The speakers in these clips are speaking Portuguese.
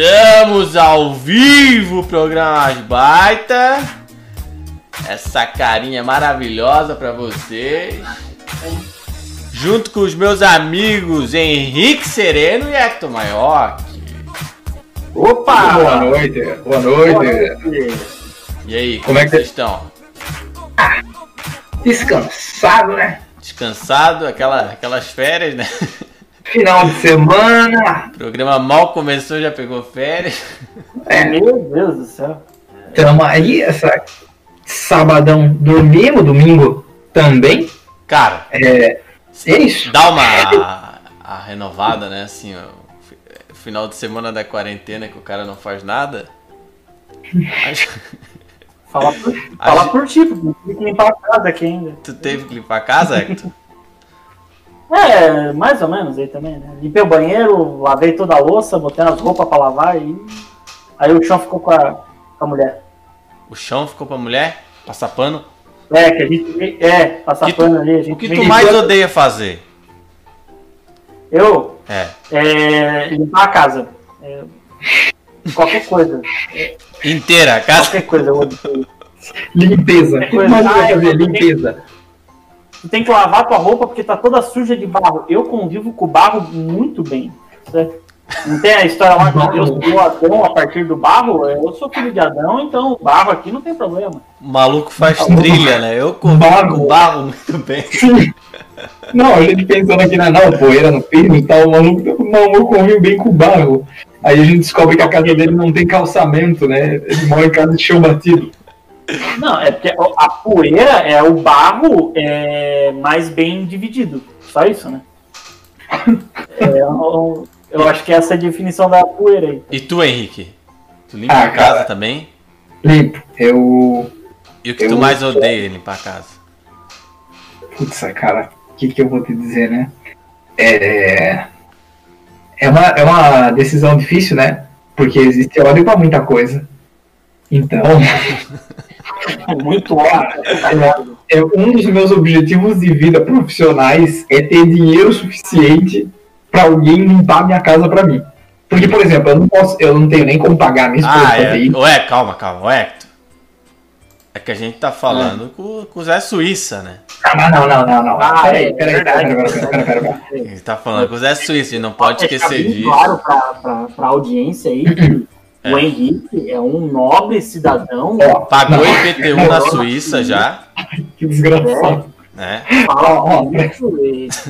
estamos ao vivo, programa Baita. Essa carinha maravilhosa pra vocês. Junto com os meus amigos Henrique Sereno e Hector Maior. Opa! Boa noite, boa noite. E aí, como, Como é é que vocês estão? Descansado, né? Descansado? Aquela, aquelas férias, né? Final de semana. O programa mal começou, já pegou férias. É, Meu Deus do céu. tamo aí, essa sabadão dormimos, domingo também. Cara, É, é isso. dá uma a renovada, né? Assim, ó, fi- final de semana da quarentena que o cara não faz nada. Acho Fala por, fala gente- por ti, porque tem que limpar a casa aqui ainda. tu teve que limpar a casa, Hector? É, mais ou menos aí também, né? Limpei o banheiro, lavei toda a louça, botei as roupas pra lavar e. Aí o chão ficou com a, com a mulher. O chão ficou pra mulher? Passar pano? É, que a gente. É, passar Que tu- pano ali. A gente O que tu mais odeia fazer? Eu, É. é, limpar a casa. É, qualquer coisa. Inteira, a casa. Qualquer coisa eu odeio. Limpeza. O que coisa- Ah, Limpeza. Tu tem que lavar tua roupa porque tá toda suja de barro. Eu convivo com o barro muito bem. certo? Não tem a história lá que Deus criou Adão a partir do barro? Eu sou filho de Adão, então o barro aqui não tem problema. O maluco faz trilha, né? Eu convivo Barro. com barro muito bem. Não, a gente pensando aqui na não, poeira no piso e tal, o maluco, o maluco convive bem com o barro. Aí a gente descobre que a casa dele não tem calçamento, né? Ele mora em casa de chão batido. Não, é porque a poeira é o barro é, mais bem dividido. Só isso, né? É, eu, eu acho que essa é a definição da poeira aí. E tu, Henrique? Tu limpa Ah, a casa cara. também? Limpo. Eu. E o que tu Eu- mais odeia limpar a casa? Putz, cara, o que, que eu vou te dizer, né? É. É uma, é uma decisão difícil, né? Porque existe ódio pra muita coisa. Então, Muito óbvio. é um dos meus objetivos de vida profissionais é ter dinheiro suficiente pra alguém limpar minha casa pra mim. Porque, por exemplo, eu não posso, eu não tenho nem como pagar minha esposa Ah, é. Ué, calma, calma. Ué. É que a gente tá falando com, com o Zé Suíça, né? Ah, não, não, não, não. Ah, peraí, é peraí, verdade. peraí, peraí, peraí, peraí, gente tá falando com o Zé Suíça, a gente não pode Deixar esquecer disso. claro pra, pra, pra audiência aí que É. o Henrique é um nobre cidadão. Ó, Pagou não, IPTU na Suíça já, que desgraçado. né? Fala Ó,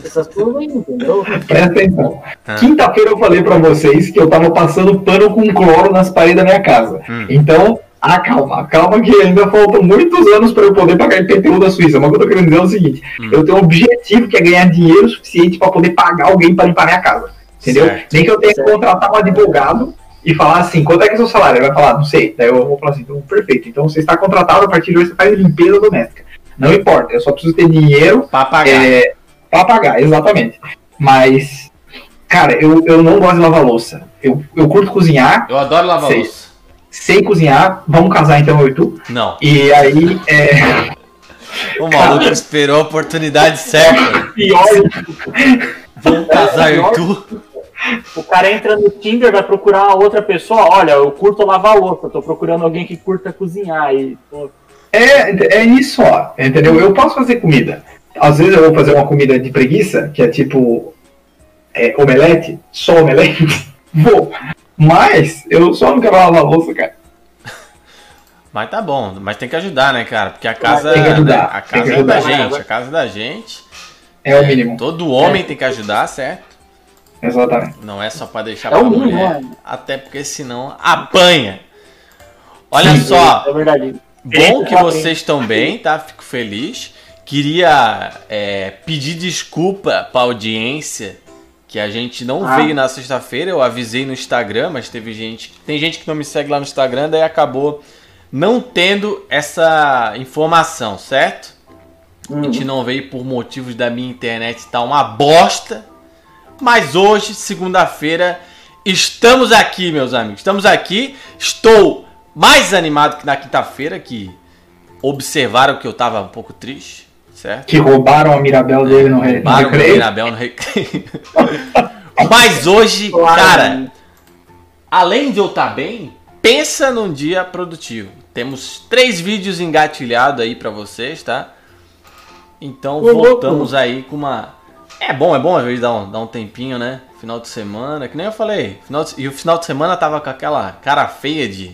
essas coisas aí, entendeu? Presta atenção. Ah. Quinta-feira eu falei pra vocês que eu tava passando pano com cloro nas paredes da minha casa. Hum. Então, ah, calma, calma que ainda faltam muitos anos pra eu poder pagar IPTU da Suíça. Mas o que eu tô querendo dizer é o seguinte: Hum. eu tenho um objetivo que é ganhar dinheiro suficiente pra poder pagar alguém pra limpar minha casa. Entendeu? Certo. Nem que eu tenha que contratar um advogado e falar assim, quanto é que é o seu salário? Ele vai falar, não sei. Daí eu vou falar assim, então, perfeito. Então você está contratado, a partir de hoje você faz limpeza doméstica. Não importa, eu só preciso ter dinheiro Pra pagar. é, pra pagar, exatamente. Mas, cara, eu, eu não gosto de lavar louça. Eu, eu curto cozinhar, Eu adoro lavar Sei. louça. sei cozinhar, vamos casar então eu e tu. Não. E aí, é, O maluco esperou a oportunidade certa. Pior, Vamos casar eu e tu. O cara entra no Tinder, vai procurar outra pessoa. Olha, eu curto lavar louça, tô procurando alguém que curta cozinhar. E, pô, é, é isso, ó, entendeu? Eu posso fazer comida. Às vezes eu vou fazer uma comida de preguiça, que é tipo é, omelete, só omelete. Vou. Mas eu só não quero lavar louça, cara. Mas tá bom, mas tem que ajudar, né, cara? Porque a casa, Tem que ajudar, né, a tem que casa é da gente, a casa é da gente. É o mínimo. Todo homem tem que ajudar, certo? Exatamente. Não é só pra deixar É pra mínimo, mulher. né? Até porque senão apanha. Olha Sim, só, é verdade. bom que vocês estão bem, tá? Fico feliz. Queria é, pedir desculpa pra audiência que a gente não Ah. veio na sexta-feira. Eu avisei no Instagram, mas teve gente. Tem gente que não me segue lá no Instagram, daí acabou não tendo essa informação, certo? A Hum. gente não veio por motivos da minha internet tá uma bosta. Mas hoje, segunda-feira, estamos aqui, meus amigos. Estamos aqui. Estou mais animado que na quinta-feira, que observaram que eu tava um pouco triste, certo? Que roubaram a Mirabel dele no, re- no Roubaram o recreio. Mirabel no recreio. Mas hoje, Claro. cara, além de eu estar bem, pensa num dia produtivo. Temos três vídeos engatilhados aí pra vocês, tá? Então voltamos aí com uma. É bom, é bom às vezes dar um, dar um tempinho, né? Final de semana, que nem eu falei. Final de- E o final de semana tava com aquela cara feia de.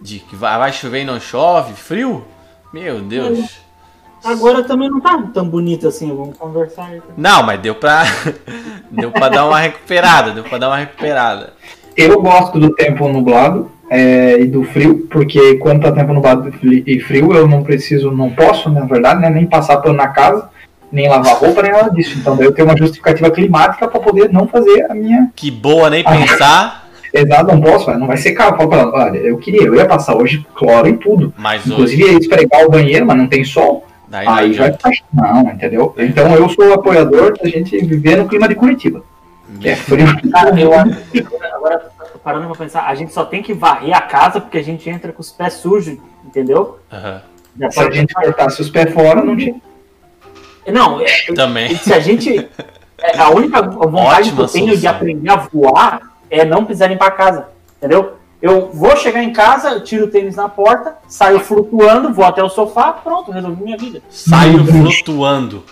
De que vai, vai chover e não chove, frio. Meu Deus. Agora também não tá tão bonito assim, vamos conversar. aí. Não, mas deu pra. deu pra dar uma recuperada, deu pra dar uma recuperada. Eu gosto do tempo nublado é, e do frio, porque quando tá tempo nublado e frio, eu não preciso, não posso, na verdade, né, nem passar pano na casa, nem lavar roupa, nem nada disso. Então daí eu tenho uma justificativa climática para poder não fazer a minha. Que boa nem Ah. pensar, Exato, não posso, não vai secar. Eu falo pra ela, olha, eu queria, eu ia passar hoje cloro em tudo. mas hoje. Inclusive ia esfregar o banheiro, mas não tem sol. Daí não Aí vai adianta. ficar. Não, entendeu? Então eu sou apoiador da gente viver no clima de Curitiba, que é frio. Cara, eu acho que agora tô parando pra pensar, a gente só tem que varrer a casa porque a gente entra com os pés sujos, entendeu? Já Se a gente cortasse os pés fora, não tinha. Não, é- Também. se a gente. é, A única vontade que eu Ótima tenho de solução. aprender a voar é não pisar limpar a casa. Entendeu? Eu vou chegar em casa, tiro o tênis na porta, saio flutuando, vou até o sofá, pronto, resolvi minha vida. Saiu flutuando.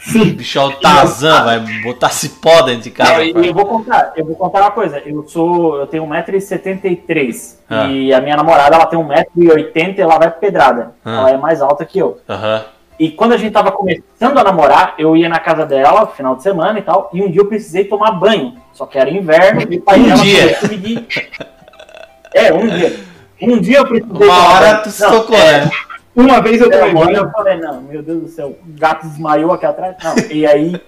Sim. Bicho é o Tarzan, vai botar cipó dentro de casa. E eu vou contar, eu vou contar uma coisa. Eu sou, eu tenho 1,73m Ah. e a minha namorada ela tem 1,80m e ela vai pedrada. Ah. Ela é mais alta que eu. Aham. E quando a gente tava começando a namorar, eu ia na casa dela, final de semana e tal, e um dia eu precisei tomar banho. Só que era inverno e o pai Um dela dia? começou a medir. É, um dia. Um dia eu precisei Uma tomar hora banho. tu se tocou, é, né? Uma vez eu tomei banho. eu falei, não, meu Deus do céu, o gato desmaiou aqui atrás. Não, e aí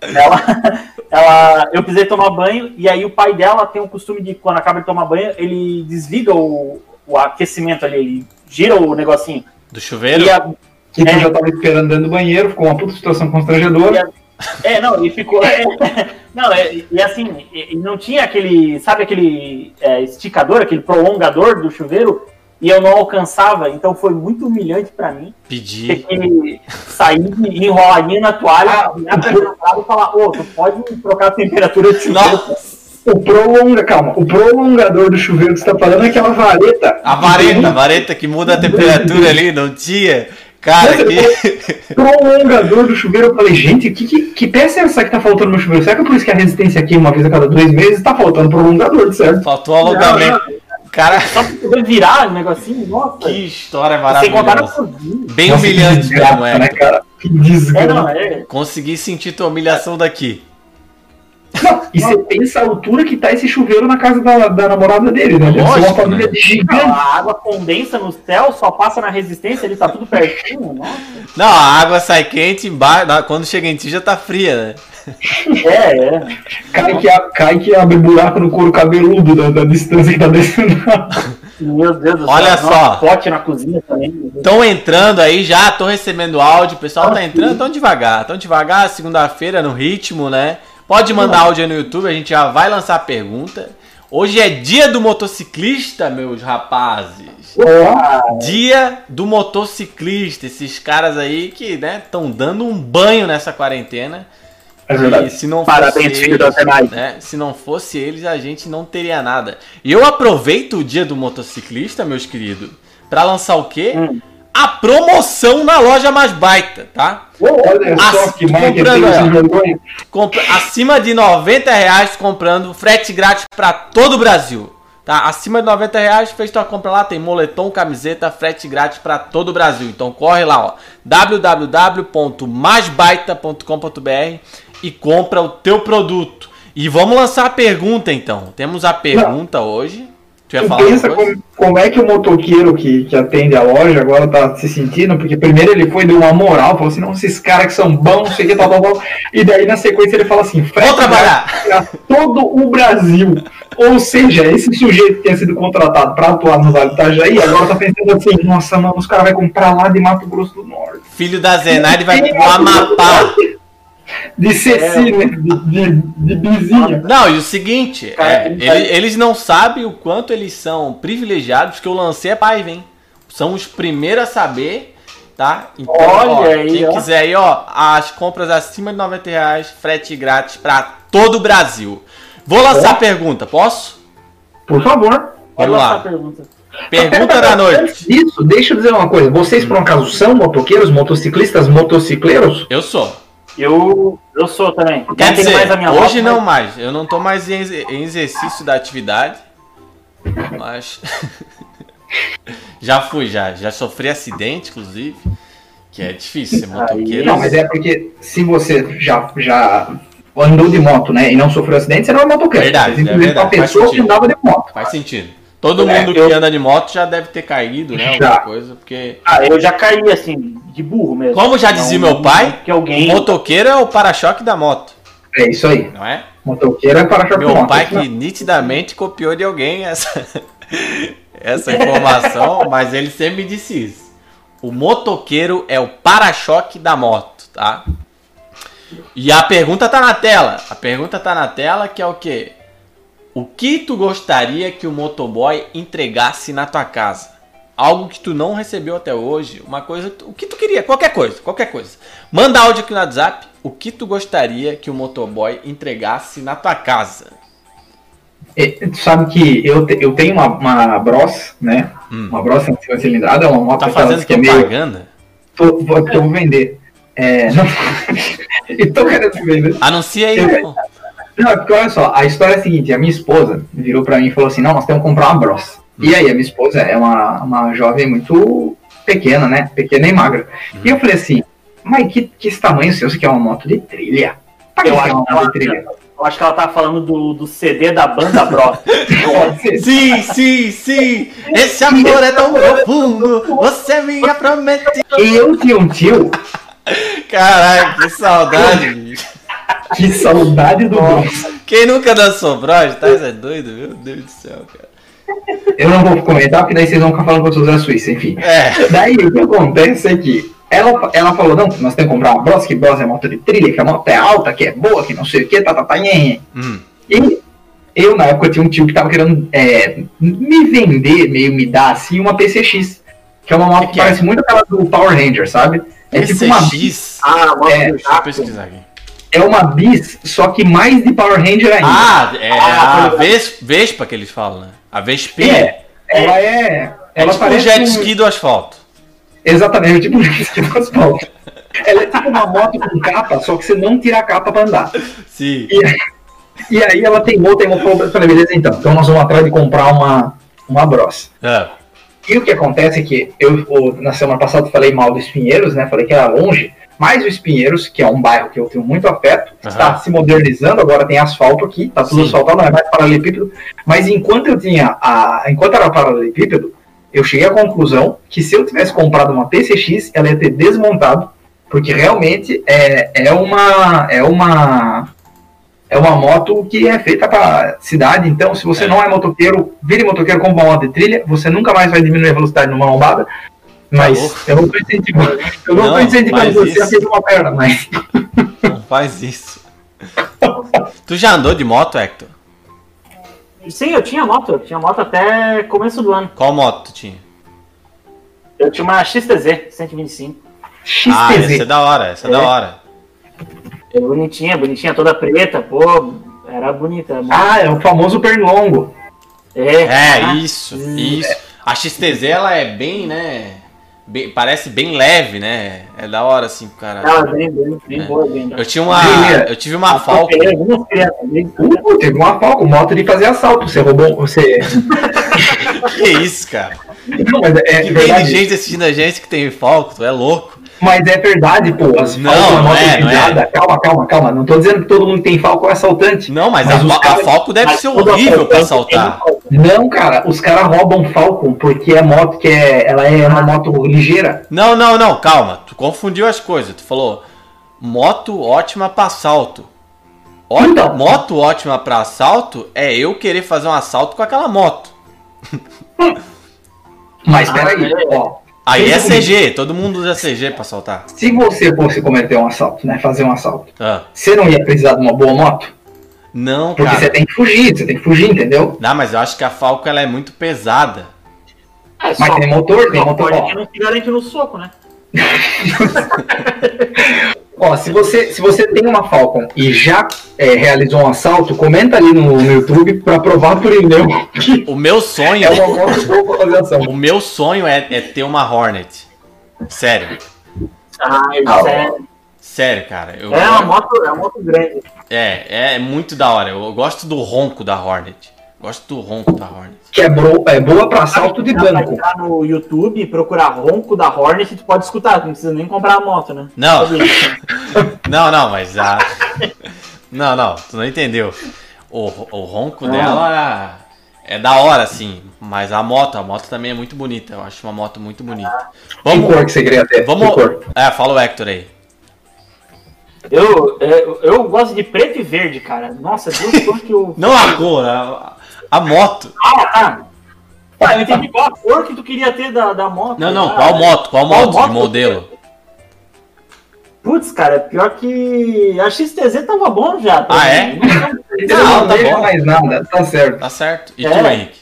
ela, ela, eu precisei tomar banho, e aí o pai dela tem o costume de, quando acaba de tomar banho, ele desliga o, o aquecimento ali, ele gira o negocinho. Do chuveiro? E a, Que tu É. já tava esperando dentro do banheiro, ficou uma puta situação constrangedora. É, não, e ficou. é, não, é, e assim, não tinha aquele. Sabe aquele é, esticador, aquele prolongador do chuveiro? E eu não alcançava, então foi muito humilhante pra mim ter Pedi. que sair enroladinho na toalha, minha namorada e falar: Ô, tu pode trocar a temperatura do chuveiro? Nossa, O prolonga, calma, o prolongador do chuveiro que você tá falando é aquela vareta. a vareta, a vareta que muda a temperatura ali, não tinha? Cara, que. Prolongador do chuveiro, eu falei, gente, que, que, que peça é essa que tá faltando no chuveiro? Será que é por isso que a resistência aqui, uma vez a cada dois meses, tá faltando prolongador, certo? Faltou alongamento. Cara, Só pra poder virar o negocinho, nossa. que história Sem contar na maravilhosa. Bem Nossa, humilhante mesmo, é. né, cara? Que É, não, desgraça. é. Consegui sentir tua humilhação daqui. Não, e você pensa a altura que tá esse chuveiro na casa da, da namorada dele, né? Ser uma Lógico, família né? Gigante. a água condensa no céu, só passa na resistência, ele tá tudo pertinho, nossa. Não, a água sai quente, embaixo, quando chega em ti já tá fria, né? É, é. Cai que, a- cai que abre buraco no couro cabeludo da, da distância que tá descendo. Meu Deus do Olha céu. só. nossa, Pote na cozinha também. Estão entrando aí já, tô recebendo áudio, o pessoal tá entrando, tão devagar, tão devagar, segunda-feira no ritmo, né? Pode mandar áudio aí no YouTube, a gente já vai lançar a pergunta. Hoje é dia do motociclista, meus rapazes. Ó, Dia do motociclista, esses caras aí que, né, estão dando um banho nessa quarentena. é E se não Parabéns, fosse filho da né, se não fosse eles, a gente não teria nada. E eu aproveito o dia do motociclista, meus queridos, pra lançar o quê? Hum. A promoção na loja mais baita, tá? Olha só que comprando. Compra- acima de 90 reais comprando, frete grátis pra todo o Brasil. Tá? Acima de 90 reais, fez tua compra lá, tem moletom, camiseta, frete grátis pra todo o Brasil. Então corre lá, ó, www.maisbaita.com.br e compra o teu produto. E vamos lançar a pergunta então. Temos a pergunta hoje. Tu pensa como, como é que o motoqueiro que, que atende a loja agora tá se sentindo, porque primeiro ele foi deu uma moral, falou assim, não, esses caras que são bons, não sei o que, tal, tal, tal. E daí na sequência ele fala assim, Vou trabalhar. todo o Brasil. Ou seja, esse sujeito que tinha sido contratado para atuar no Vale do Itajaí, agora tá pensando assim, nossa, mano, os caras vão comprar lá de Mato Grosso do Norte. Filho da Zenaide vai pro Amapá. De Ceci, né? De, de, de Bizinha. Não, e o seguinte, Cara, é, ele eles não sabem o quanto eles são privilegiados, que eu lancei a Paiva, hein? São os primeiros a saber, tá? Então, Olha ó, aí, quem ó. quiser aí, ó, as compras acima de 90 reais, frete grátis pra todo o Brasil. Vou lançar a pergunta, posso? Por favor. Vamos lançar lá. a pergunta. Pergunta da noite. Isso, deixa eu dizer uma coisa. Vocês, por um acaso, são motoqueiros, motociclistas, motocicleiros? Eu sou. Eu, eu sou também. Quer dizer, mais a minha hoje não mas- mais. Eu não tô mais em em exercício da atividade. Mas. já fui, já. Já sofri acidente, inclusive. Que é difícil ser motoqueiro. Não, mas é porque se você já, já andou de moto, né, e não sofreu acidente, você não é motoqueiro. Verdade, Você simplesmente é verdade, pessoa que sentido. andava de moto. Faz sentido. Todo É, mundo que eu- anda de moto já deve ter caído, né? Já. Alguma coisa, porque. Ah, eu já caí assim, de burro mesmo. Como já dizia Não- meu pai, que alguém. O motoqueiro é o para-choque da moto, É isso aí. não é? Motoqueiro é para choque Meu pai que nitidamente copiou de alguém essa, essa informação, mas ele sempre me disse isso. O motoqueiro é o para-choque da moto, tá? E a pergunta tá na tela. A pergunta tá na tela que é o quê? O que tu gostaria que o motoboy entregasse na tua casa? Algo que tu não recebeu até hoje, uma coisa, o que tu queria, qualquer coisa, qualquer coisa. Manda áudio aqui no WhatsApp, o que tu gostaria que o motoboy entregasse na tua casa? É, tu sabe que eu, te- eu tenho uma, uma Bros, né? Hum. Uma Bros 150 cilindrada, é uma moto Tá fazendo que é meio... propaganda? Tô, vou, eu vou vender. É, não... eu tô querendo vender. Anuncia aí, Eu-. Não, é porque olha só, a história é a seguinte, a minha esposa virou pra mim e falou assim, não, nós temos que comprar uma Bros. E aí, a minha esposa é uma, uma jovem muito pequena, né? Pequena e magra. E eu falei assim, mas que, que esse tamanho seu, você quer uma moto de trilha? Pra que Eu quer acho, uma que moto ela, de trilha? eu acho que ela tá falando do, do CD da banda ser. Sim, sim, sim. Esse amor é tão profundo. Você é minha promete. Eu tinha um tio, Caralho, que saudade, bicho. que saudade do Bros. Quem nunca dançou Bros? Tá é doido, meu Deus do céu, cara. Eu não vou comentar, porque daí vocês vão ficar falando que eu sou da Suíça, enfim. É. Daí o que acontece é que ela, ela falou, não, nós temos que comprar uma Bros, que Bros é moto de trilha, que a moto é alta, que é boa, que não sei o que, tá, tá, tá, nhen. Hum. E eu, na época, tinha um tio que tava querendo é, me vender, meio me dar, assim, uma PCX. Que é uma moto Que que, é? parece muito aquela do Power Ranger, sabe? É tipo uma, PCX. Ah, moto É, Deixa eu pesquisar aqui. é uma bis, só que mais de Power Ranger ainda. Ah, é Ah, a tô ligado. Ves- Vespa que eles falam, né? A Vespinha. É, ela é... É Ela tipo um jet um- ski do asfalto. Exatamente, tipo um jet ski do asfalto. Ela é tipo uma moto com capa, só que você não tira a capa pra andar. Sim. E aí ela teimou, teimou, falou, falei, beleza então. Então nós vamos atrás de comprar uma, uma Bros. Ah, E o que acontece é que eu, na semana passada, falei mal do Espinheiros, né? Falei que era longe. Mas o Espinheiros, que é um bairro que eu tenho muito afeto, Aham. está se modernizando, agora tem asfalto aqui, tá tudo Sim. asfaltado, não é mais paralelepípedo. Mas enquanto eu tinha a. Enquanto era paralelepípedo, eu cheguei à conclusão que se eu tivesse comprado uma PCX, ela ia ter desmontado, porque realmente é, é uma. É uma. É uma moto que é feita para cidade, então se você É. não é motoqueiro, vire motoqueiro com uma moto de trilha, você nunca mais vai diminuir a velocidade numa lombada. Mas louco. eu não tô incentivando, eu não, Não, tô incentivando você a ter uma perna, mas não faz isso. Tu já andou de moto, Hector? Sim, eu tinha moto. Eu tinha moto até começo do ano. Qual moto tu tinha? Eu tinha uma XTZ 125. Ah, essa é XTZ. da hora, essa é, da É. hora. É bonitinha, bonitinha, toda preta, pô. Era bonita. Ah, é o famoso pernilongo. É, É, ah, isso, isso. A XTZ, ela é bem, né? Bem- parece bem leve, né? É da hora, assim, pro cara. É bem, bem, bem É. boa, bem. Eu tinha uma. Beleza. Eu tive uma bem- Uh, teve uma Falcon, moto de fazer assalto. Você roubou. Você. Que isso, cara? Não, mas é, Que é tem gente assistindo a gente que tem Falcon, tu é louco. Mas é verdade, pô. As Não, Falcon, não moto é, não é. Calma, calma, calma. Não tô dizendo que todo mundo que tem Falcon é assaltante. Não, mas, Mas a, caras- a Falcon deve Mas ser horrível pra assaltar. Não, cara, os caras roubam Falcon porque é moto que é. Ela é uma moto ligeira. Não, não, não, calma. Tu confundiu as coisas. Tu falou moto ótima pra assalto. Olha, Então. moto ótima pra assalto é eu querer fazer um assalto com aquela moto. Mas Ah, peraí, é. ó. Aí é. CG, todo mundo usa CG pra assaltar. Se você fosse cometer um assalto, né? Fazer um assalto, Ah, você não ia precisar de uma boa moto? não, Porque cara. você tem que fugir, você tem que fugir, entendeu? Não, mas eu acho que a Falco ela é muito pesada. É, Mas tem motor, tem motor. pode que não se garante no soco, né? ó, se você, se você tem uma Falcon e já é, realizou um assalto, comenta ali no, no YouTube pra provar pro Ineu que O meu sonho, é uma boa o meu sonho é, é ter uma Hornet. Sério. Ah, Ah, é, Sério, cara. Eu, é uma moto, é uma moto grande. é, é muito da hora. Eu gosto do ronco da Hornet. Gosto do ronco da Hornet. Que é, bro- é boa pra assalto de banco. entrar no YouTube e procurar ronco da Hornet, tu pode escutar, não precisa nem comprar a moto, né? Não, não, não, mas a. Não, não, tu não entendeu. O, o ronco Ah. dela é da hora, assim. Mas a moto, a moto também é muito bonita. Eu acho uma moto muito bonita. Que Vamos. cor que você queria ter? Vamos. Que cor? É, fala o Hector aí. Eu, eu, eu gosto de preto e verde, cara. Nossa, duas cores que eu. Não a cor, a, a moto. Ah, tá. Tá, eu entendi qual a cor que tu queria ter da, da moto. Não, não, Ah, qual moto? Qual Qual moto moto de modelo? Putz, cara, pior que a XTZ tava bom já. tá? Ah, é? Não, não tá bom. mais nada, tá certo. Tá certo. E É. tu, Henrique?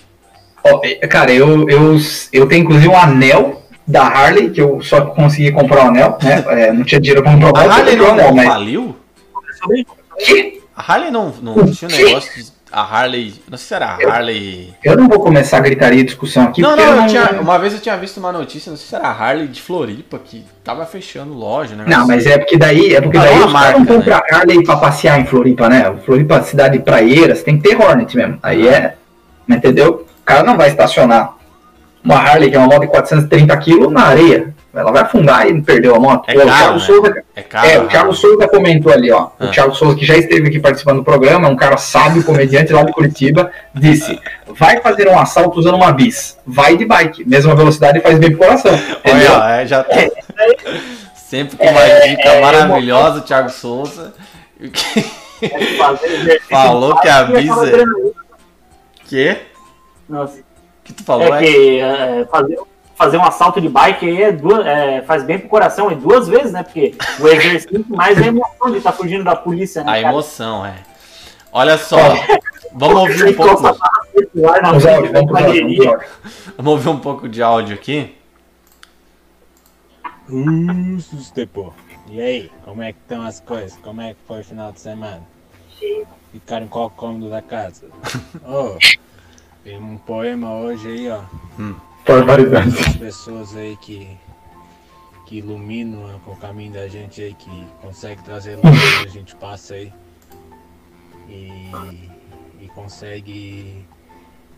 Ó, cara, eu, eu, eu tenho inclusive um anel da Harley, que eu só consegui comprar o anel, né? É, não tinha dinheiro pra comprar o A anel, eu Harley não, não mas. faliu? Que? A Harley não, não tinha um negócio de. A Harley. Não sei se era a Harley. Eu não vou começar a gritaria e discussão aqui, Não, não, eu eu tinha, uma vez eu tinha visto uma notícia, não sei se era a Harley de Floripa, que tava fechando loja, né? Não, mas é porque daí, é porque Ah, daí é os caras não marca, compram Harley pra passear em Floripa, né? Floripa, cidade praieira, você tem que ter Hornet mesmo. Aí é, entendeu? O cara não vai estacionar uma Harley, que é uma moto de 430 kg, na areia. Ela vai afundar e perdeu a moto. É Pô, o caro, Thiago né? Souza, É caro. É, o Thiago Harley. Souza comentou ali, ó. Ah. O Thiago Souza, que já esteve aqui participando do programa, é um cara sábio, comediante lá de Curitiba, disse: vai fazer um assalto usando uma bis. Vai de bike. Mesma velocidade faz bem pro coração. Entendeu? Olha, ó, é, já tá. Sempre com uma É, dica é, maravilhosa, o Thiago Souza. Falou que a adrenalina. Que? Nossa. Que tu falou, É é? que é, fazer, fazer um assalto de bike aí é duas, é, faz bem pro coração, é duas vezes, né? Porque o exercício mais é a emoção de estar fugindo da polícia, né? A cara? emoção, é. Olha só, vamos ouvir um pouco. Vamos áudio, ouvir um pouco de áudio aqui. Uh, Sustepo. E aí, como é que estão as coisas? Como é que foi o final de semana? Ficaram em qual cômodo da casa? Oh, tem um poema hoje aí, ó. Barbaridade. Pessoas aí que, que iluminam o o caminho da gente aí, que consegue trazer luz que a gente passa aí. E, e consegue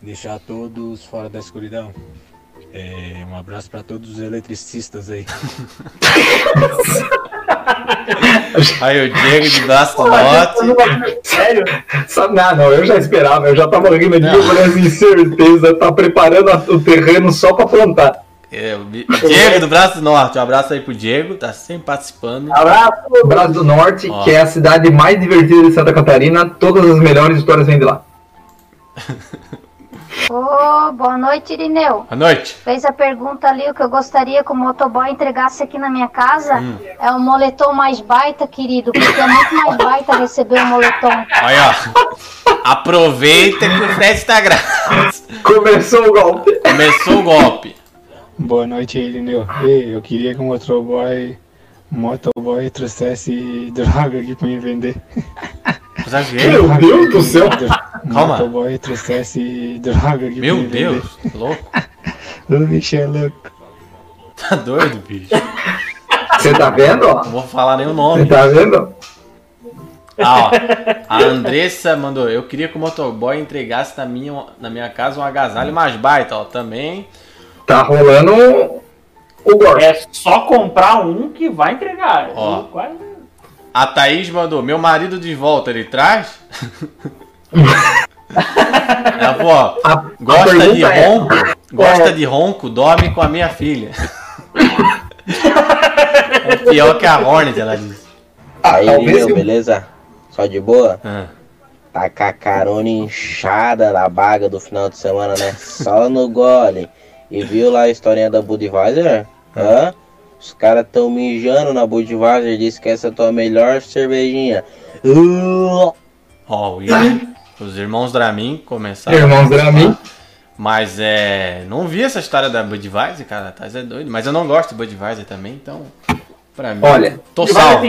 deixar todos fora da escuridão. É, um abraço para todos os eletricistas aí. Aí o Diego de norte. no- Sério? Sabe, não, não, eu já esperava, eu já tava rindo aqui, eu falei assim, certeza, tá preparando o terreno só pra plantar. É, o Diego do braço do norte. Um abraço aí pro Diego, tá sempre participando. Abraço. Braço do Norte, Ó. que é a cidade mais divertida de Santa Catarina, todas as melhores histórias vêm de lá. Ô, boa noite, Irineu. Boa noite. Fez a pergunta ali, o que eu gostaria que o motoboy entregasse aqui na minha casa é o moletom mais baita, querido, porque é muito mais baita receber o moletom. Olha, ó. Aproveita que o frete tá grátis. Começou o golpe. Começou o golpe. Boa noite, Irineu. Ei, eu queria que o motoboy, motoboy trouxesse droga aqui pra me vender. Meu Deus do céu. Calma. motoboy trouxesse droga aqui Meu Deus, louco. O bicho é louco. Tá doido, bicho. Você tá vendo? Não vou falar nem o Você nome. tá vendo? Ah, ó. A Andressa mandou. Eu queria que o motoboy entregasse na minha, na minha casa um agasalho mais baita, ó. Também. Tá rolando o golpe. É só comprar um que vai entregar. Ó. Quase- A Thaís mandou. Meu marido de volta, ele traz? Ela falou, ó. A, a Gosta de é, ronco? Gosta de ronco? Dorme com a minha filha. É pior que a Hornet, ela disse. ah, Aí, meu, eu- beleza? Só de boa? Ah, Tá com a carona inchada na baga do final de semana, né? Só no gole. E viu lá a historinha da Budweiser? Hã? Os caras tão mijando na Budweiser, diz que essa é a tua melhor cervejinha. Uh, Ó, os irmãos Dramin começaram. Irmãos Dramin. Mas é. Não vi essa história da Budweiser, cara. Tá é doido. Mas eu não gosto de Budweiser também, então. Pra mim. Olha, tô salvo.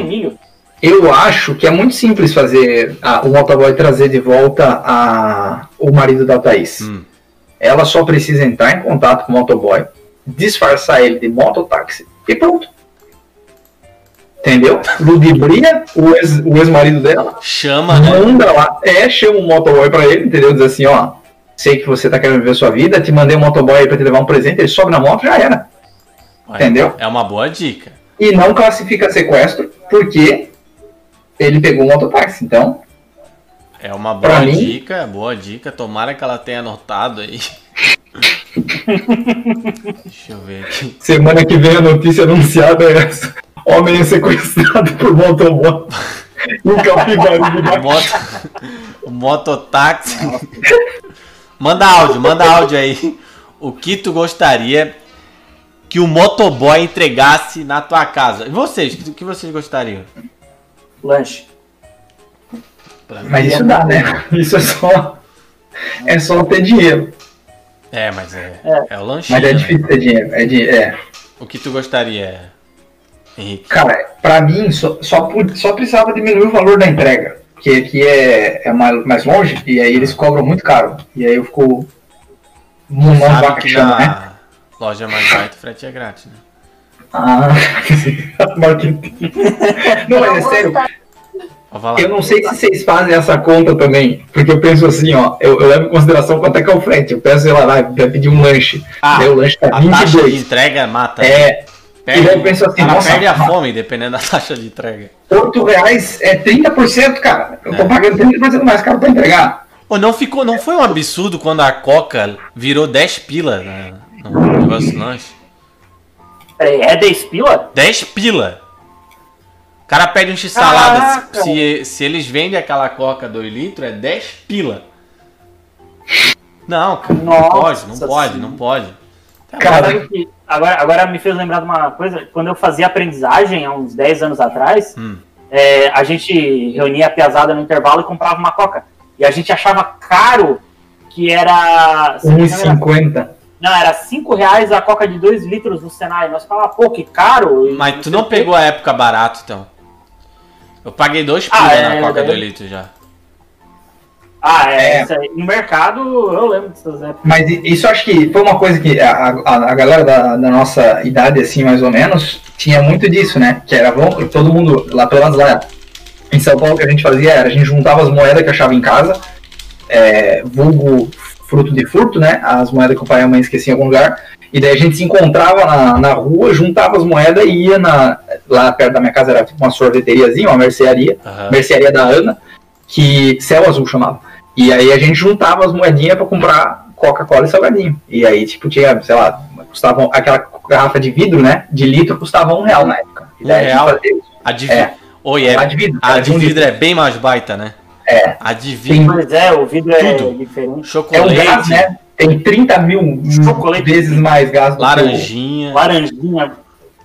Eu acho que é muito simples fazer a- o motoboy trazer de volta a, o marido da Thaís. Hum. Ela só precisa entrar em contato com o motoboy, disfarçar ele de mototáxi e pronto. Entendeu? Ludibria o ex- o ex-marido dela, Chama, né? manda lá, é, chama um motoboy pra ele, entendeu? Diz assim, ó, sei que você tá querendo viver sua vida, te mandei um motoboy aí pra te levar um presente, ele sobe na moto, já era. Entendeu? É uma boa dica. E não classifica sequestro, porque ele pegou um mototáxi, então É uma boa mim- dica, boa dica. Tomara que ela tenha anotado aí. Deixa eu ver aqui. Semana que vem a notícia anunciada é essa. Homem é sequestrado por motoboy. em Capivari do O, Baixo. moto... o mototáxi. manda áudio, manda áudio aí. O que tu gostaria que o motoboy entregasse na tua casa? E vocês, o que vocês gostariam? Lanche. Mas isso dá, né? Isso é só. É só ter dinheiro. É, mas é, É. é o lanchinho. Mas é né? difícil ter dinheiro. É, di- é. O que tu gostaria, Henrique? Cara, pra mim, só, só, só precisava diminuir o valor da entrega. Porque aqui é, é mais, mais longe e aí eles cobram muito caro. E aí eu fico. De Sabe vaca que chama, né? na loja mais barata o frete é grátis, né? Ah, marketing. Não, mas é sério. Eu não sei se vocês fazem essa conta também, porque eu penso assim, ó, eu, eu levo em consideração quanto é que é o frete. Eu peço, sei lá, vai, vai pedir um lanche. Ah, daí o lanche tá A taxa de 22. entrega mata. É, Perde, e daí eu penso assim, cara nossa, perde a fome, dependendo da taxa de entrega. 8 reais é 30%, cara. Eu tô É. pagando 30% mais caro pra entregar. Ô, não, ficou, não foi um absurdo quando a Coca virou 10 pila né, no negócio do lanche? Peraí, é 10 pila? 10 pila! O cara pede um x-salada. Se, se eles vendem aquela Coca 2 litros, é 10 pila. Não, cara, não pode, não pode, não Senhora. pode. Tá Cara, que agora, agora me fez lembrar de uma coisa. Quando eu fazia aprendizagem, há uns 10 anos atrás, Hum. é, a gente reunia a piazada no intervalo e comprava uma coca. E a gente achava caro que era. se não me engano, era 1,50. Não, era 5 reais a coca de 2 litros no Senai. Nós falávamos, pô, que caro. Mas não tu não pegou a época barato, então. Eu paguei 2 pila Ah, é, na Coca 2 litros já. Ah, é. É. isso aí. No mercado, eu lembro dessas épocas. Mas isso acho que foi uma coisa que a, a, a galera da, da nossa idade, assim, mais ou menos, tinha muito disso, né? Que era, vamos, todo mundo, lá pelo menos lá em São Paulo, o que a gente fazia era, a gente juntava as moedas que achava em casa, é, vulgo fruto de furto, né? As moedas que o pai e a mãe esqueciam em algum lugar, e daí a gente se encontrava na, na rua, juntava as moedas e ia na, lá perto da minha casa, era tipo uma sorveteriazinha, uma mercearia, Aham. mercearia da Ana, que Céu Azul chamava. E aí a gente juntava as moedinhas pra comprar Coca-Cola e salgadinho. E aí, tipo, tinha, sei lá, custava aquela garrafa de vidro, né? De litro custava um real na época. E Um daí a gente real? fazia. A de, É. Oi, é, A de vidro. a de um vidro é bem mais baita, né? É. A de Sim. vidro, Mas é, o vidro é Tudo. diferente. É um chocolate, gás, né? Tem 30 mil Chocolate. vezes mais gás do que o- laranjinha. Laranjinha.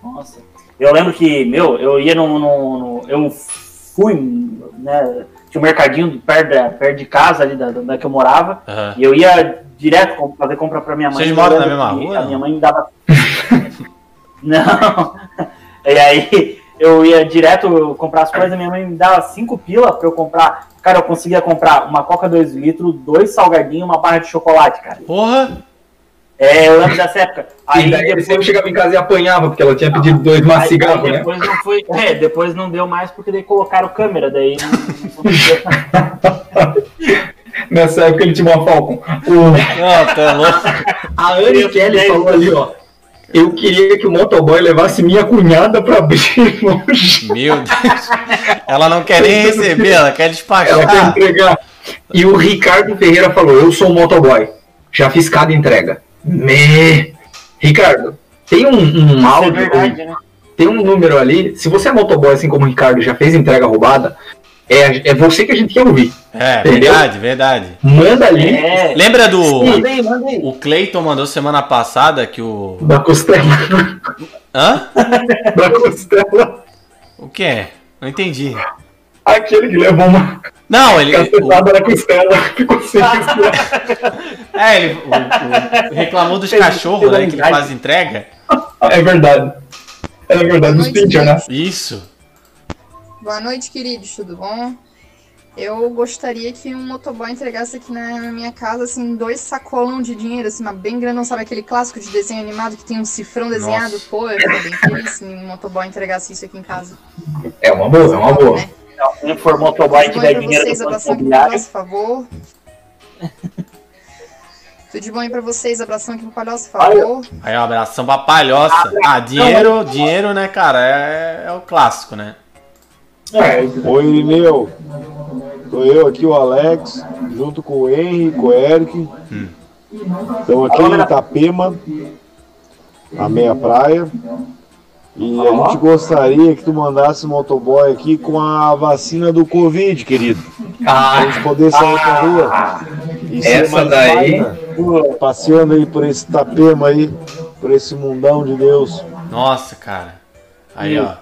Nossa. Eu lembro que, meu, eu ia no. no- no- eu fui, né? Tinha um mercadinho perto, da- perto de casa ali da, da que eu morava. Aham. E eu ia direto fazer compra pra minha mãe. Vocês moram na mesma rua, A minha mãe me dava. não. E aí eu ia direto comprar as coisas, minha mãe me dava cinco pila pra eu comprar. Cara, eu conseguia comprar uma Coca 2 litros, dois salgadinhos e uma barra de chocolate, cara. Porra! É, eu lembro dessa época. Aí E daí ele depois, sempre chegava em casa e apanhava, porque ela tinha pedido dois maços cigarro, né? depois não foi. É, depois não deu mais porque daí colocaram câmera, daí. Nessa época ele tinha uma Falcon. O, Não, tá louco. a Anne Kelly falou ali, ó. Eu queria que o motoboy levasse minha cunhada pra abrir longe. Meu Deus. Ela não quer nem receber, ela quer Ela quer despachar. entregar. E o Ricardo Ferreira falou: Eu sou um motoboy. Já fiz cada entrega. Me. Ricardo, tem um, um é áudio, verdade, né? tem um número ali. Se você é motoboy, assim como o Ricardo, já fez entrega roubada, é, é você que a gente quer ouvir. É, Entendeu? verdade, verdade. Manda ali É. Lembra do. Manda aí, manda aí. O Cleiton mandou semana passada que o. da costela. Hã? da costela. O que é? Não entendi. Aquele que levou uma Não, ele. o- cacetada na costela. Ficou sem respirar. é, ele o- o- reclamou dos cachorros, né? Que ele faz entrega. É verdade. É verdade, dos pincher, né? Isso. Boa noite, queridos, tudo bom? Eu gostaria que um motoboy entregasse aqui na minha casa, assim, dois sacolão de dinheiro, assim, mas bem grandão, sabe aquele clássico de desenho animado que tem um cifrão desenhado? Nossa. Pô, eu ficaria bem feliz se um motoboy entregasse isso aqui em casa. É uma boa, é uma boa. Né? Se for motoboy e Tudo bom tiver pra dinheiro vocês, banco abração aqui pro nosso favor. Tudo de bom aí pra vocês, abração aqui pro palhaço, por favor. Aí, um abração pra palhoça. Ah, dinheiro, dinheiro, né, cara? É, é o clássico, né? Oi, Irineu. Sou eu aqui, o Alex, junto com o Henry, com o Eric. Estamos aqui em Itapema, na meia praia. E a gente gostaria que tu mandasse um motoboy aqui com a vacina do Covid, querido. Pra Ah, gente poder sair pra rua. E Essa daí- baita, Passeando aí por esse Itapema aí, por esse mundão de Deus. Nossa, cara. Aí, ó.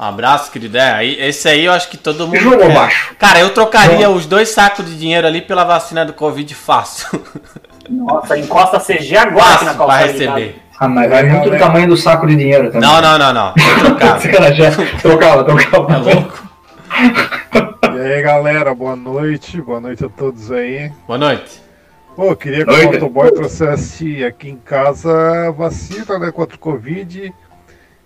Um abraço, querido. É, aí, esse aí eu acho que todo mundo. Jogou quer. baixo. Cara, eu trocaria os dois sacos de dinheiro ali pela vacina do Covid fácil. nossa, encosta CG agora na Fácil de casa. receber. ah, mas vai muito do tamanho do saco de dinheiro também. Não, não, não, não. Trocava. Sacanagem. Trocava, trocava. É louco? E aí, galera, boa noite. Boa noite a todos aí. Boa noite. Pô, queria que o motoboy trouxesse aqui em casa vacina, né, contra o Covid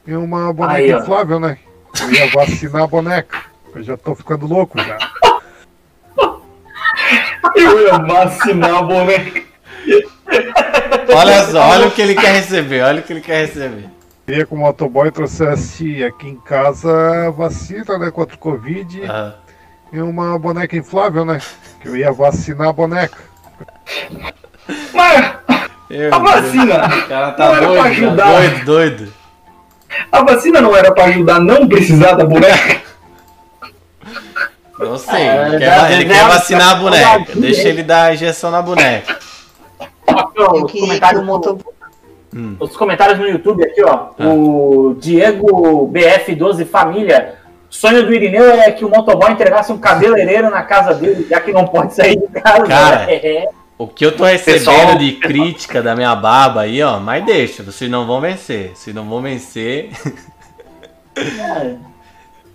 e uma boneca Aí, ó. inflável, né? Eu ia vacinar a boneca. Eu já tô ficando louco já. Eu ia vacinar a boneca. Olha só, olha o que ele quer receber, olha o que ele quer receber. Queria que o motoboy trouxesse aqui em casa vacina, né, contra o Covid Ah, e uma boneca inflável, né? Que eu ia vacinar a boneca. Mas meu a Deus. vacina, O cara tá doido, tá doido, doido. A vacina não era pra ajudar a não precisar da boneca? Não sei, É, ele quer, ele dá- quer vacinar a boneca. Deixa ele dar a injeção na boneca. Aqui, ó, Eu os comentários. Hum. Os comentários no YouTube aqui, ó. Ah. O Diego BF12 Família. Sonho do Irineu é que o motoboy entregasse um cabeleireiro na casa dele, já que não pode sair de casa. Cara. É. O que eu tô recebendo Pessoal- de crítica da minha baba aí, ó, mas deixa, vocês não vão vencer. Vocês não vão vencer. É.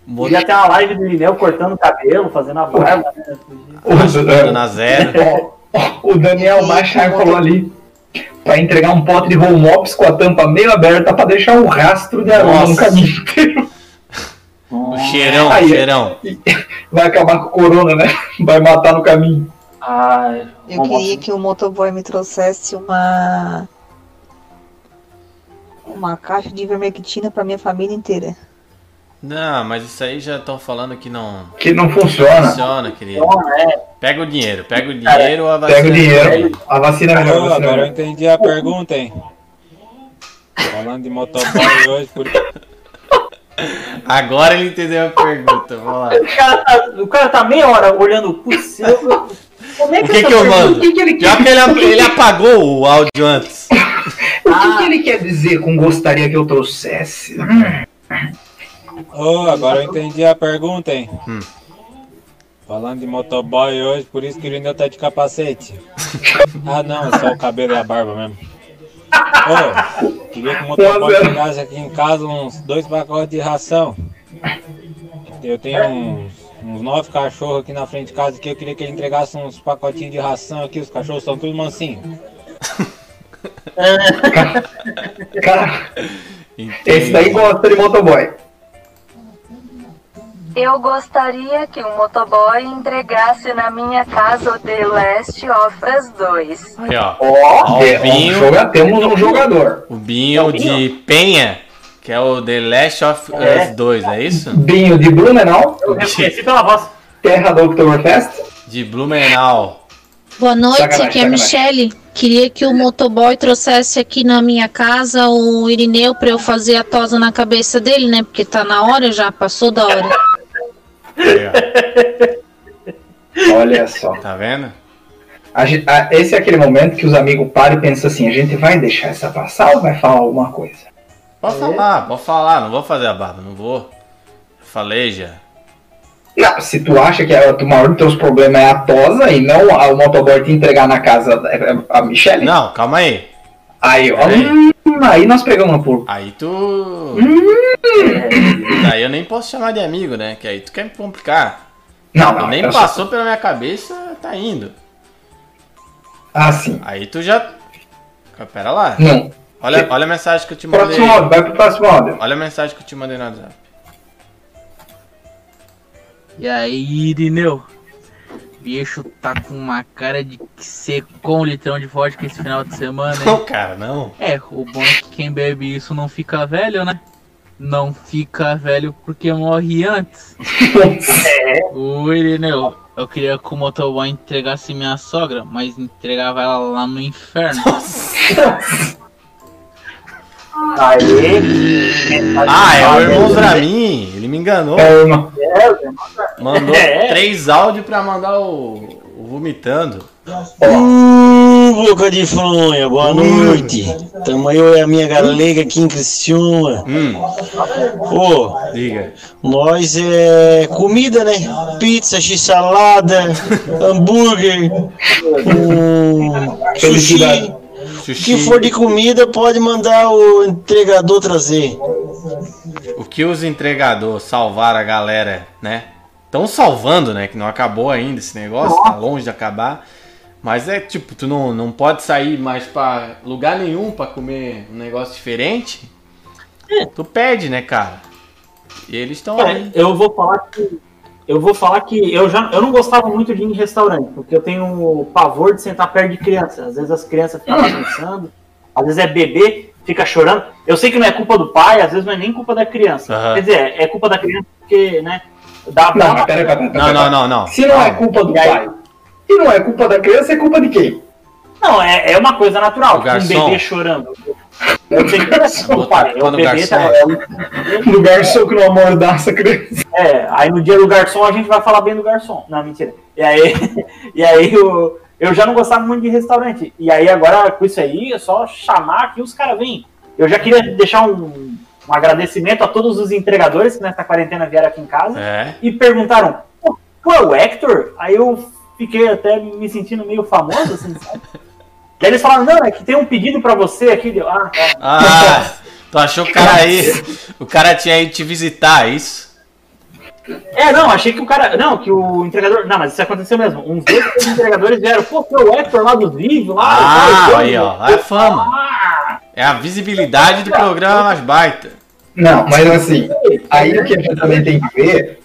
Mo- Podia ter uma live do Irineu cortando o cabelo, fazendo a barba. Né? Raspando na zero. O Daniel Machar falou ali pra entregar um pote de Romops com a tampa meio aberta pra deixar um rastro de aroma Nossa. no caminho inteiro. O cheirão, Aí, o cheirão. Vai acabar com o corona, né? Vai matar no caminho. Ai, Eu queria que o motoboy me trouxesse uma. Uma caixa de ivermectina pra minha família inteira. Não, mas isso aí já estão falando que não Que não funciona. funciona, querido. É, Pega o dinheiro, pega o dinheiro ou a vacina. Pega o dinheiro. A vacina é melhor. é agora eu entendi a pergunta, hein? Falando de motoboy hoje, por... Agora ele entendeu a pergunta. Vamos lá. o, cara tá, o cara tá meia hora olhando pro céu. Como é O que que eu mando? O que, que ele quer? que ele, ele apagou o áudio antes. O que, que ele quer dizer com gostaria que eu trouxesse? Ô, agora eu entendi a pergunta, hein? Hum. Falando de motoboy hoje, por isso que o Irineu tá de capacete. Ah, não, é só o cabelo e a barba mesmo. Ô, queria que o motoboy zero. pegasse aqui em casa uns dois pacotes de ração. Eu tenho uns, uns nove cachorros aqui na frente de casa que eu queria que ele entregasse uns pacotinhos de ração aqui. Os cachorros são tudo mansinhos. Cara, esse daí gosta de motoboy. Eu gostaria que o motoboy entregasse na minha casa o The Last of Us 2. Aí, ó. Ó, Ó, É, o um Binho, joga- temos um jogador. o Binho de Penha, que é o The Last of É. Us 2, é isso? Binho de Blumenau, eu reconheci pela voz. terra do Oktoberfest. De Blumenau. Boa noite, Sacanagem, aqui é a. Michele. Queria que o motoboy trouxesse aqui na minha casa o Irineu pra eu fazer a tosa na cabeça dele, né? Porque tá na hora já, passou da hora. Aí. Olha só. Tá vendo? A a- esse é aquele momento que os amigos param e pensam assim: a gente vai deixar essa passar ou vai falar alguma coisa? Pode falar, pode falar, não vou fazer a barba, não vou. Falei já. Não, se tu acha que a- o maior dos teus problemas é a tosa e não a- o motoboy te entregar na casa da- a Michelle, Não, calma aí. aí, ó, hum, aí nós pegamos uma por. Aí tu. Daí eu nem posso chamar de amigo, né? Que aí tu quer me complicar. Não, não, nem eu só- passou pela minha cabeça, tá indo. Ah, sim. Aí tu já. Pera lá. Não. Olha, olha a mensagem que eu te mandei. Próximo áudio, vai pro próximo áudio. Olha a mensagem que eu te mandei no WhatsApp. E aí, Irineu? Bicho tá com uma cara de que secou um litrão de vodka esse final de semana, hein? Não, cara, não. É, o bom é que quem bebe isso não fica velho, né? Não fica velho porque morre antes. Ô, Irineu, eu queria que o motoboy entregasse minha sogra, mas entregava ela lá no inferno. Aê. Ah, é o irmão Dramin. Ele me enganou. É, irmão. Mandou É. três áudios pra mandar o, o vomitando. Uh, boca de fronha, boa noite. Tamo eu e a minha galega aqui em Criciúma. Hum, Ô, diga. nós é comida, né? Pizza, x-salada, hambúrguer, um, sushi. Felicidade. O Sushi. que for de comida pode mandar o entregador trazer. O que os entregadores salvaram a galera, né? Estão salvando, né? Que não acabou ainda esse negócio, tá longe de acabar. Mas é tipo, tu não, não pode sair mais pra lugar nenhum pra comer um negócio diferente. Tu pede, né, cara? E eles estão Cara, aí. eu vou falar que eu vou falar que eu já eu não gostava muito de ir em restaurante, porque eu tenho pavor de sentar perto de criança. Às vezes as crianças ficam pensando, às vezes é bebê, fica chorando. Eu sei que não é culpa do pai, às vezes não é nem culpa da criança. Aham. Quer dizer, é culpa da criança porque, né, dá Não, pera, pera, pera, Não, não, não, não. Se não é culpa do pai, se não é culpa da criança, é culpa de quem? Não, é, é uma coisa natural. O Um garçom. bebê chorando. Eu sei que é do pai. É o bebê garçom- tá, é No garçom que não amordaça a criança. É, aí no dia do garçom a gente vai falar bem do garçom. Não, mentira. E aí, e aí eu, eu já não gostava muito de restaurante. E aí agora com isso aí é só chamar que os caras vêm. Eu já queria deixar um, um agradecimento a todos os entregadores que nessa quarentena vieram aqui em casa É. e perguntaram: "Pô, tu é o Hector? Aí eu fiquei até me sentindo meio famoso, assim, sabe? Daí eles falaram: não, é que tem um pedido pra você aqui. Deu, ah, tá. Ah, tu achou que o cara aí. O cara tinha ido te visitar, é isso? É, não, achei que o cara. Não, que o entregador. Não, mas isso aconteceu mesmo. Uns dois entregadores vieram. Pô, foi o Hector lá dos vídeos lá. Ah, tal, aí, ó. É a fama. É a visibilidade do programa mais baita. Não, mas assim, aí o que a gente também tem que ver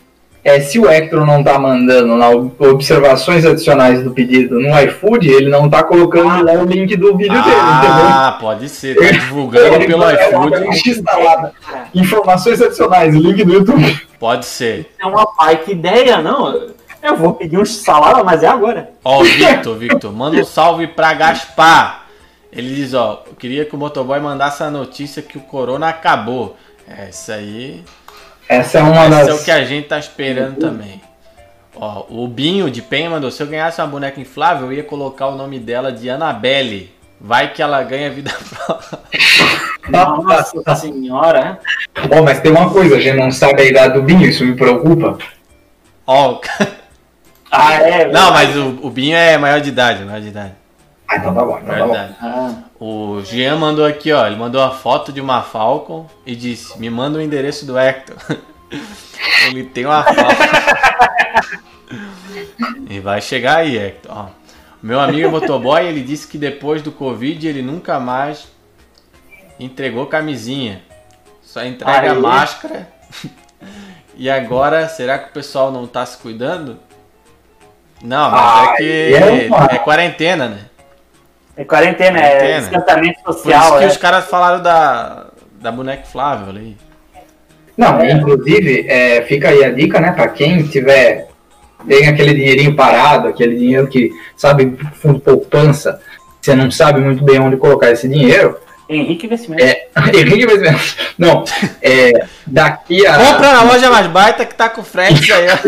é se o Hector não tá mandando lá observações adicionais do pedido no iFood, ele não tá colocando lá o link do vídeo dele, entendeu? Ah, pode ser. Tá divulgando Ele pelo lá, iFood. Informações adicionais, link do YouTube. Pode ser. É uma baita ideia, não. Eu vou pedir um salada, mas é agora. Ó, o Victor, Victor, manda um salve pra Gaspar. Ele diz, ó, eu queria que o motoboy mandasse a notícia que o corona acabou. É, isso aí. Essa é uma Esse das. é o que a gente tá esperando também. Ó, o Binho de Pen mandou, se eu ganhasse uma boneca inflável, eu ia colocar o nome dela de Annabelle. Vai que ela ganha vida própria. Nossa senhora. Bom, mas tem uma coisa, a gente não sabe a idade do Binho, isso me preocupa. Ó, o Ah, é. Não, mas o, o Binho é maior de idade, maior de idade. Ah, então tá bom, então tá bom. O Jean mandou aqui, ó. Ele mandou a foto de uma Falcon e disse: Me manda o endereço do Hector. ele tem uma Falcon. e vai chegar aí, Hector. Ó. Meu amigo motoboy, ele disse que depois do Covid ele nunca mais entregou camisinha. Só entrega Aí. máscara. e agora, será que o pessoal não tá se cuidando? Não, mas é Aí que é é quarentena, né? É quarentena, é Quarentena. distanciamento Por isso social. que é. os caras falaram da, da boneca inflável ali. Não, inclusive, é, fica aí a dica, né, pra quem tiver. Tem aquele dinheirinho parado, aquele dinheiro que, sabe, fundo poupança, você não sabe muito bem onde colocar esse dinheiro. Henrique Investimento. É, Henrique Investimento. Não, é, daqui a. Compra na loja mais baita que tá com frete aí, ó.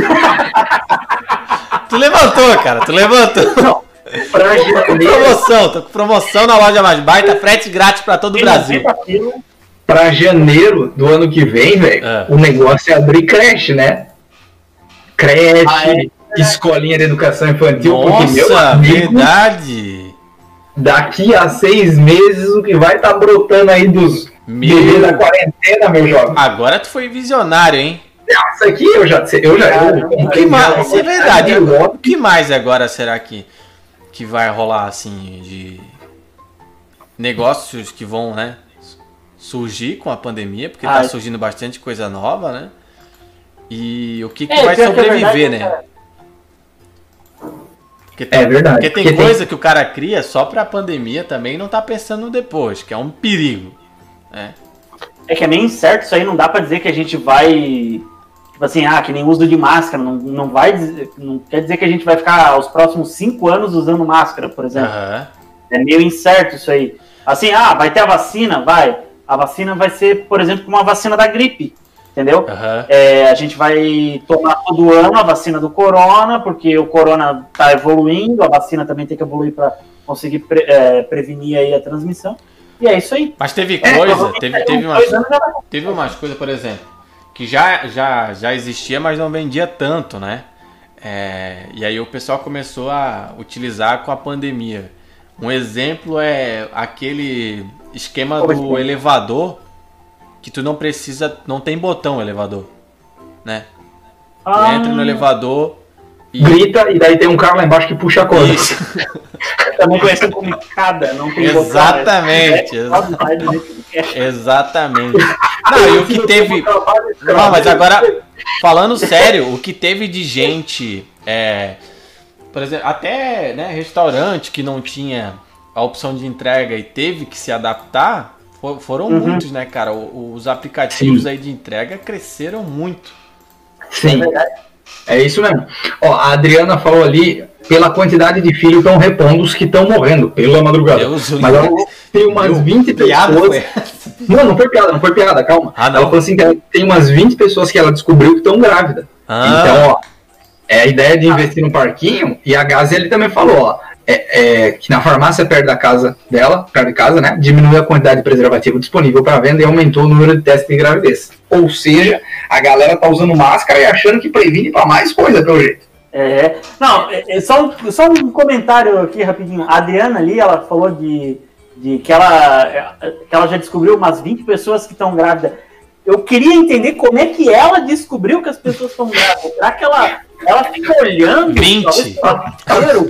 Tu levantou, cara, tu levantou. Pra Tô com janeiro, promoção, tô com promoção na loja mais baita, frete grátis pra todo o Brasil. pra janeiro do ano que vem, velho, É. o negócio é abrir creche, né? Creche, Ah, é. escolinha de educação infantil, porque, meu Nossa, amigo, verdade. daqui a seis meses o que vai estar brotando aí dos Meu. bebês da quarentena, meu jovem. Agora tu foi visionário, hein? Isso aqui eu já sei, eu já. Eu, O que mais? Isso é verdade. Eu. O que mais agora será que, que vai rolar assim de negócios que vão, né, surgir com a pandemia, porque tá Ah, surgindo bastante coisa nova, né? E o que, que É, vai pior que é sobreviver, verdade, né? cara. Porque É verdade, Porque tem porque tem- coisa que o cara cria só pra pandemia também e não tá pensando depois, que é um perigo. né? É que é meio incerto isso aí, não dá pra dizer que a gente vai. Tipo assim, ah, que nem uso de máscara. Não, não vai dizer, Não quer dizer que a gente vai ficar os próximos cinco anos usando máscara, por exemplo. Aham. É meio incerto isso aí. Assim, ah, vai ter a vacina? Vai. A vacina vai ser, por exemplo, como a vacina da gripe. Entendeu? Aham. É, a gente vai tomar todo ano a vacina do corona, porque o corona está evoluindo, a vacina também tem que evoluir para conseguir pre- é, prevenir aí a transmissão. E é isso aí. Mas teve É, coisa, provavelmente teve, teve umas, vai- teve umas coisas, por exemplo, que já, já, já existia, mas não vendia tanto, né? É, e aí o pessoal começou a utilizar com a pandemia. Um exemplo é aquele esquema do esquema? elevador que tu não precisa, não tem botão elevador, né? Tu Ah. entra no elevador e Grita e daí tem um cara lá embaixo que puxa a corda. Isso. Também conhecido como escada, não tem Exatamente, é- é- que quer. Exatamente. Não, e o que teve. Não, mas agora, falando sério, o que teve de gente. É, por exemplo, até né, restaurante que não tinha a opção de entrega e teve que se adaptar, fo- foram Uhum. muitos, né, cara? O- Os aplicativos Sim. aí de entrega cresceram muito. Sim. É isso mesmo. Ó, a Adriana falou ali, pela quantidade de filhos estão repondo os que estão morrendo pela madrugada. Deus Mas ela tem umas 20 piada pessoas. Não, não foi piada, não foi piada, calma. Ah? Ela falou assim que ela tem umas 20 pessoas que ela descobriu que estão grávidas. Ah. Então, ó, é a ideia de investir no parquinho, e a Gazi ele também falou, ó, é, é, que na farmácia perto da casa dela, perto de casa, né, diminuiu a quantidade de preservativo disponível para venda e aumentou o número de testes de gravidez. Ou seja, a galera tá usando máscara e achando que previne para mais coisa, pelo jeito. É, não, é, é só, só um comentário aqui rapidinho. A Adriana ali, ela falou de, de que, ela, é, que ela já descobriu umas 20 pessoas que estão grávidas. Eu queria entender como é que ela descobriu que as pessoas estão grávidas. Será que ela, ela fica olhando? 20. talvez,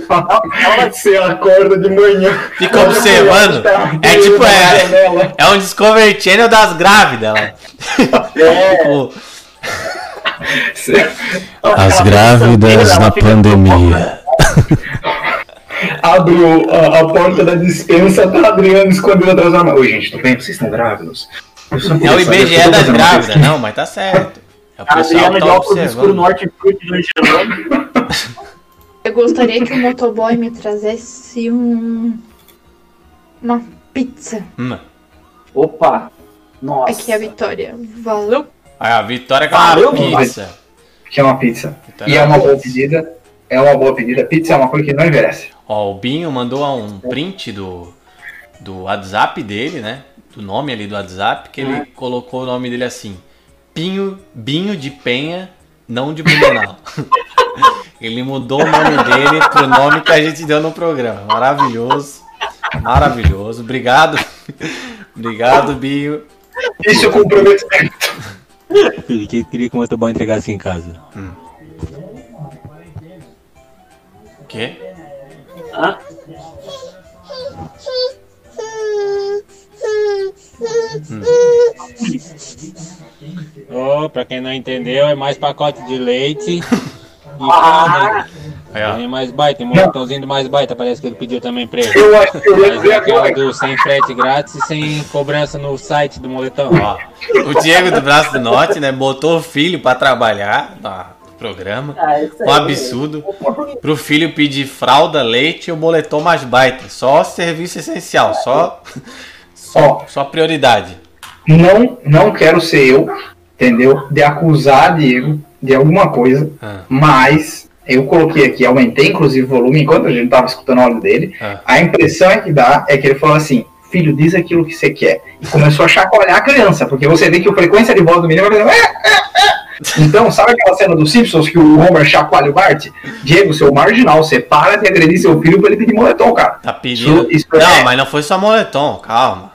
Ela, ela, Você acorda de manhã. Fica observando. É tipo, é, é um Discovery Channel das grávidas. lá. Tipo, As grávidas na pandemia. Abre o- a, a porta da dispensa, tá a Adriana escondendo atrás da mão. Oi, gente, tudo bem? Vocês estão grávidos? É o IBGE das grávidas. Não, mas tá certo. É a Adriana de óculos escuro no observando. hortifruti do Angelão. Eu gostaria que o motoboy me trazesse um. Uma pizza. Hum. Opa! Nossa. Aqui é a Vitória. Valeu! Aí a Vitória com uma Valeu, pizza. Que é uma pizza. Vitória E é uma boa pedida. É uma boa pedida. Pizza é uma coisa que não envelhece. Ó, o Binho mandou um print do, do WhatsApp dele, né? Do nome ali do WhatsApp, que ele colocou o nome dele assim: Pinho, Binho de Penha, não de Blumenau. ele mudou o nome dele pro nome que a gente deu no programa. Maravilhoso. Maravilhoso. Obrigado. Obrigado, Binho. Isso é comprometimento. Ele que- queria que o motoboy entregasse em casa. O quê? Hã? Ô, pra quem não entendeu, é mais pacote de leite. E Ah, Aí, ó. tem mais baita, tem um montãozinho do mais baita, parece que ele pediu também pra ele. Eu acho que eu Mas aquela do sem frete grátis e sem cobrança no site do moletão. Ó, o Diego do Braço do Norte, né, botou o filho pra trabalhar no programa. Ah. Um absurdo. Pro filho pedir fralda, leite e o moletom mais baita. Só serviço essencial, só, Ó, só prioridade. não, não quero ser eu, entendeu? De acusar Diego de alguma coisa, Ah. mas eu coloquei aqui, aumentei inclusive o volume enquanto a gente tava escutando o áudio dele. Ah. A impressão é que dá é que ele falou assim: filho, diz aquilo que você quer. E começou a chacoalhar a criança, porque você vê que a frequência de voz do menino vai fazendo. "É, é, é". Então, sabe aquela cena dos Simpsons que o Homer chacoalha o Bart? Diego, seu marginal, você para de agredir seu filho pra ele pedir moletom, cara. Tá pedindo. Isso- isso não, é- mas não foi só moletom, calma.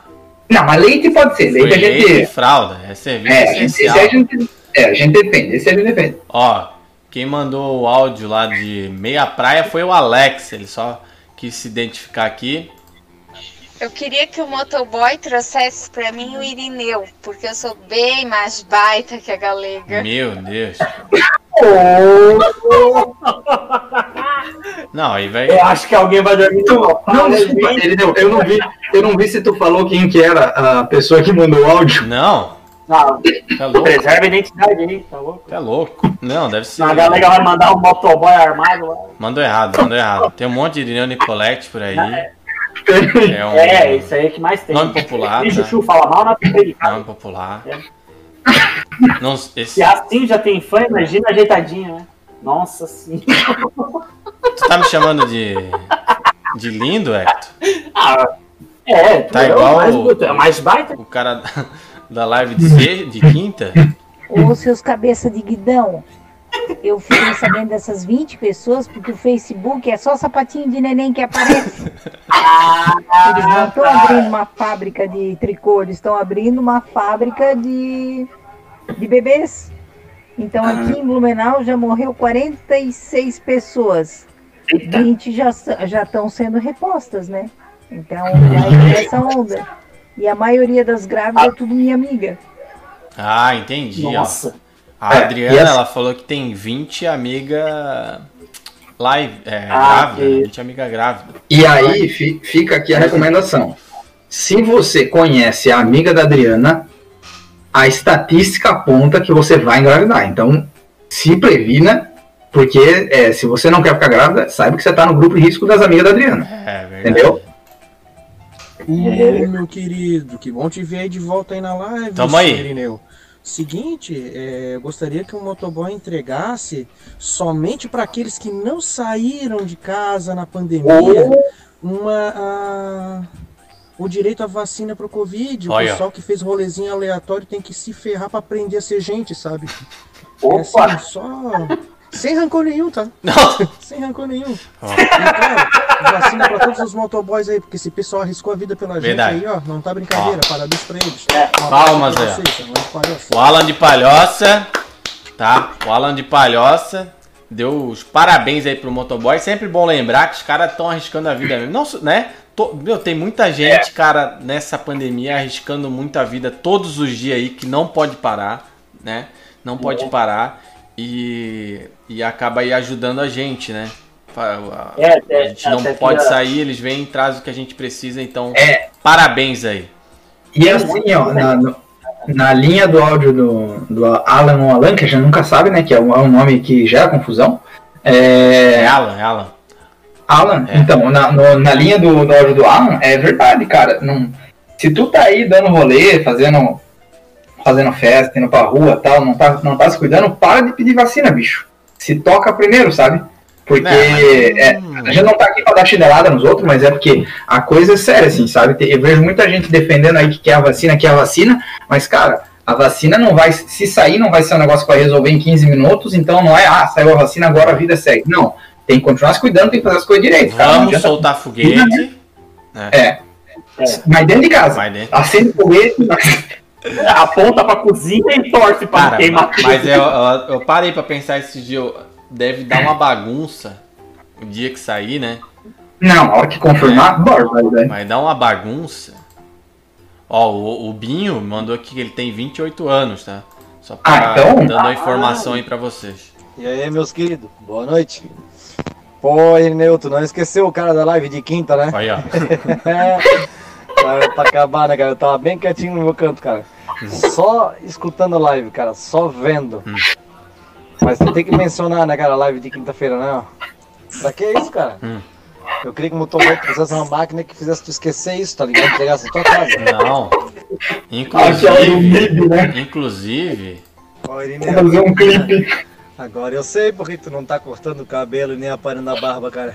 Não, mas leite pode ser. Foi Leite a leite e gente. fralda. É serviço É, a gente, esse essencial. a gente, é, a gente defende, esse a gente defende. Ó, quem mandou o áudio lá de meia praia foi o Alex. Ele só quis se identificar aqui. Eu queria que o motoboy trouxesse pra mim o Irineu, porque eu sou bem mais baita que a galega. Meu Deus. Não, aí vai. Eu acho que alguém vai dormir muito mal. Não, desculpa, eu, não vi, eu não vi se tu falou quem que era a pessoa que mandou o áudio. Não. Não, Tá louco? preserva a identidade aí, tá louco? Tá louco. Não, deve ser. A galera vai mandar um motoboy armado lá. Mandou errado, mandou errado. Tem um monte de Irineu Nicolette por aí. É um É, isso aí é que mais tem. nome popular. Tá? Chuchu fala mal na frente. Nome popular. Não, esse, Se assim já tem fã, imagina ajeitadinha, né? Nossa senhora. Tu tá me chamando de. de lindo, Hector? Ah, é, Tá é o igual mais, o- é mais baita. O cara da, live de, ser, de quinta. Ô, seus cabeça de guidão. Eu fiquei sabendo dessas 20 pessoas porque o Facebook é só sapatinho de neném que aparece. Eles não estão abrindo uma fábrica de tricô, eles estão abrindo uma fábrica de, de bebês. Então aqui em Blumenau já morreu 46 pessoas. 20 já estão sendo repostas, né? Então vai essa onda. E a maioria das grávidas é tudo minha amiga. Ah, entendi. ó. Nossa. A É, Adriana, e essa- ela falou que tem 20 amiga live, é, Ah, grávida, que- 20 amiga grávida. E aí fi- fica aqui a recomendação. Se você conhece a amiga da Adriana, a estatística aponta que você vai engravidar. Então, se previna, porque é, se você não quer ficar grávida, saiba que você está no grupo de risco das amigas da Adriana. É verdade. Entendeu? Ô, meu querido, que bom te ver aí de volta aí na live. Tamo aí. Irineu. Seguinte, é, eu gostaria que o motoboy entregasse somente para aqueles que não saíram de casa na pandemia uma a- o direito à vacina pro Covid. O Olha. pessoal que fez rolezinho aleatório tem que se ferrar para aprender a ser gente, sabe? Opa! É assim, só sem rancor nenhum, tá? Não. Sem rancor nenhum. Ó. E claro, vacina pra todos os motoboys aí, porque esse pessoal arriscou a vida pela Verdade. gente aí, ó. Não tá brincadeira, parabéns pra eles. É, palmas aí, vocês. O Alan de Palhoça, tá? O Alan de Palhoça deu os parabéns aí pro motoboy. Sempre bom lembrar que os caras estão arriscando a vida mesmo. Não, né? To- meu, tem muita gente, cara, nessa pandemia arriscando muita vida todos os dias aí que não pode parar, né? Não pode parar e, e acaba aí ajudando a gente, né? A, É, até- a gente não até pode que a- sair, eles vêm e trazem o que a gente precisa, então É. parabéns aí. E assim, ó, na, na linha do áudio do, do Alan ou Alan, que a gente nunca sabe, né? Que é um, é um nome que gera confusão. É É, Alan, é Alan. Alan, então, na, no- na linha do, do áudio do Alan, é verdade, cara. Não, se tu tá aí dando rolê, fazendo, fazendo festa, indo pra rua tal, não tá, não tá se cuidando, para de pedir vacina, bicho. Se toca primeiro, sabe? Porque é, a gente não tá aqui pra dar chinelada nos outros, mas é porque a coisa é séria, assim, sabe? Eu vejo muita gente defendendo aí que quer a vacina, quer a vacina, mas, cara, a vacina não vai, se sair, não vai ser um negócio que vai resolver em 15 minutos, então não é, ah, saiu a vacina, agora a vida segue. Não, tem que continuar se cuidando, tem que fazer as coisas direito. cara. Não Vamos soltar foguete. né? É. Mas dentro de casa. Mas dentro. Acende foguete, aponta pra cozinha e torce pra Cara, queimar. ma- mas eu, eu, eu parei pra pensar esse dia, deve dar uma bagunça o dia que sair, né? Não, a hora que confirmar, bora, vai, vai. Dar uma bagunça. Ó, o, o Binho mandou aqui que ele tem 28 anos, tá? Só pra Ah, então? dando a informação aí pra vocês. E aí, meus queridos, boa noite. Pô, tu não esqueceu o cara da live de quinta, né? Aí, ó. Cara, pra acabar, né, cara? Eu tava bem quietinho no meu canto, cara. Só escutando a live, cara, só vendo. Hum. Mas tem que mencionar, né, cara, a live de quinta-feira, né? Pra que isso, cara? Hum. Eu queria que o motoboy fizesse uma máquina que fizesse tu esquecer isso, tá ligado? Chegasse na tua casa. Não. Do Inclusive, né? inclusive, Vou fazer um clipe. Agora eu sei por que tu não tá cortando o cabelo e nem aparando a barba, cara.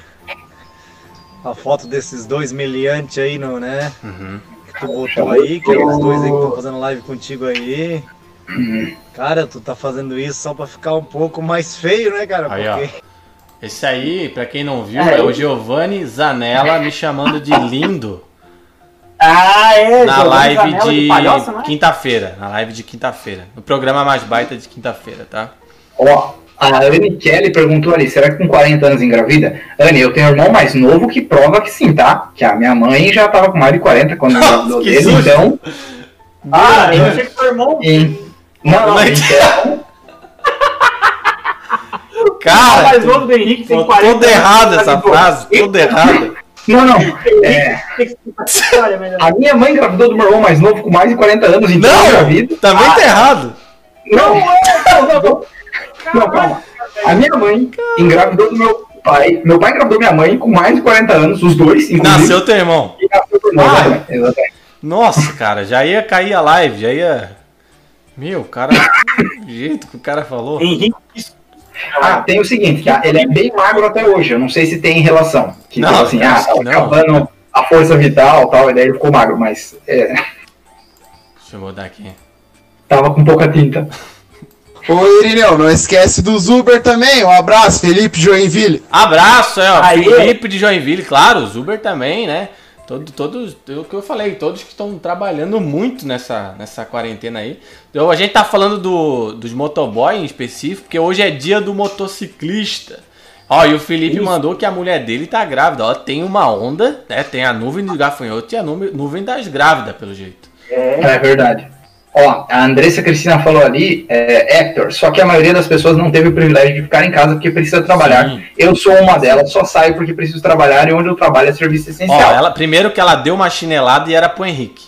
A foto desses dois meliantes aí, não, né? Uhum. Que tu botou aí, que é os dois aí que estão fazendo live contigo aí. Cara, tu tá fazendo isso só pra ficar um pouco mais feio, né, cara? Aí, ó. Porque Esse aí, pra quem não viu, É, é, o Giovanni Zanella me chamando de lindo Ah, é, na live de palhoça, é? quinta-feira. Na live de quinta-feira. No programa mais baita de quinta-feira, tá? Ó, a Anne Kelly perguntou ali, será que com 40 anos engravida? Anne, eu tenho um irmão mais novo que prova que sim, tá? Que a minha mãe já tava com mais de 40 quando engravidou que dele, susto. então... Ah, eu achei que foi irmão. em- Não, não, então... O Cara, mais novo do Henrique tem Tô 40 toda errada essa frase, toda errada. Não, não. É, a minha mãe engravidou do meu irmão mais novo com mais de 40 anos, então Não, engravido. também Ah, tá errado. Não, não, não, não. Não, calma. A minha mãe engravidou do meu pai. Meu pai engravidou minha mãe com mais de 40 anos, os dois. Nasceu teu irmão. E nasceu do irmão, Ah. exatamente, exatamente. Nossa, cara, já ia cair a live, já ia. Meu, cara, o jeito que o cara falou. Henrique. Ah, tem o seguinte, que ele é bem magro até hoje. Eu não sei se tem relação. Que Não, assim, ah, que não. acabando a força vital e tal, e daí ele ficou magro, mas é, Deixa eu mudar aqui. tava com pouca tinta. Ô Irineu, não esquece do Zuber também. Um abraço, Felipe Joinville. Abraço, é, ó. Aí. Felipe de Joinville, claro, o Zuber também, né? Todo, todos, é o que eu falei, todos que estão trabalhando muito nessa, nessa quarentena aí. Então, a gente tá falando do, dos motoboy em específico, porque hoje é dia do motociclista. Ó, e o Felipe mandou que a mulher dele tá grávida. Ó, tem uma onda, né? Tem a nuvem dos gafanhotos e a nuvem, nuvem das grávidas, pelo jeito. É verdade. Ó, a Andressa Cristina falou ali, é, Hector, só que a maioria das pessoas não teve o privilégio de ficar em casa porque precisa trabalhar. Sim. Eu sou uma delas, só saio porque preciso trabalhar e onde eu trabalho é serviço Ó, essencial. ela, primeiro que ela deu uma chinelada e era pro Henrique.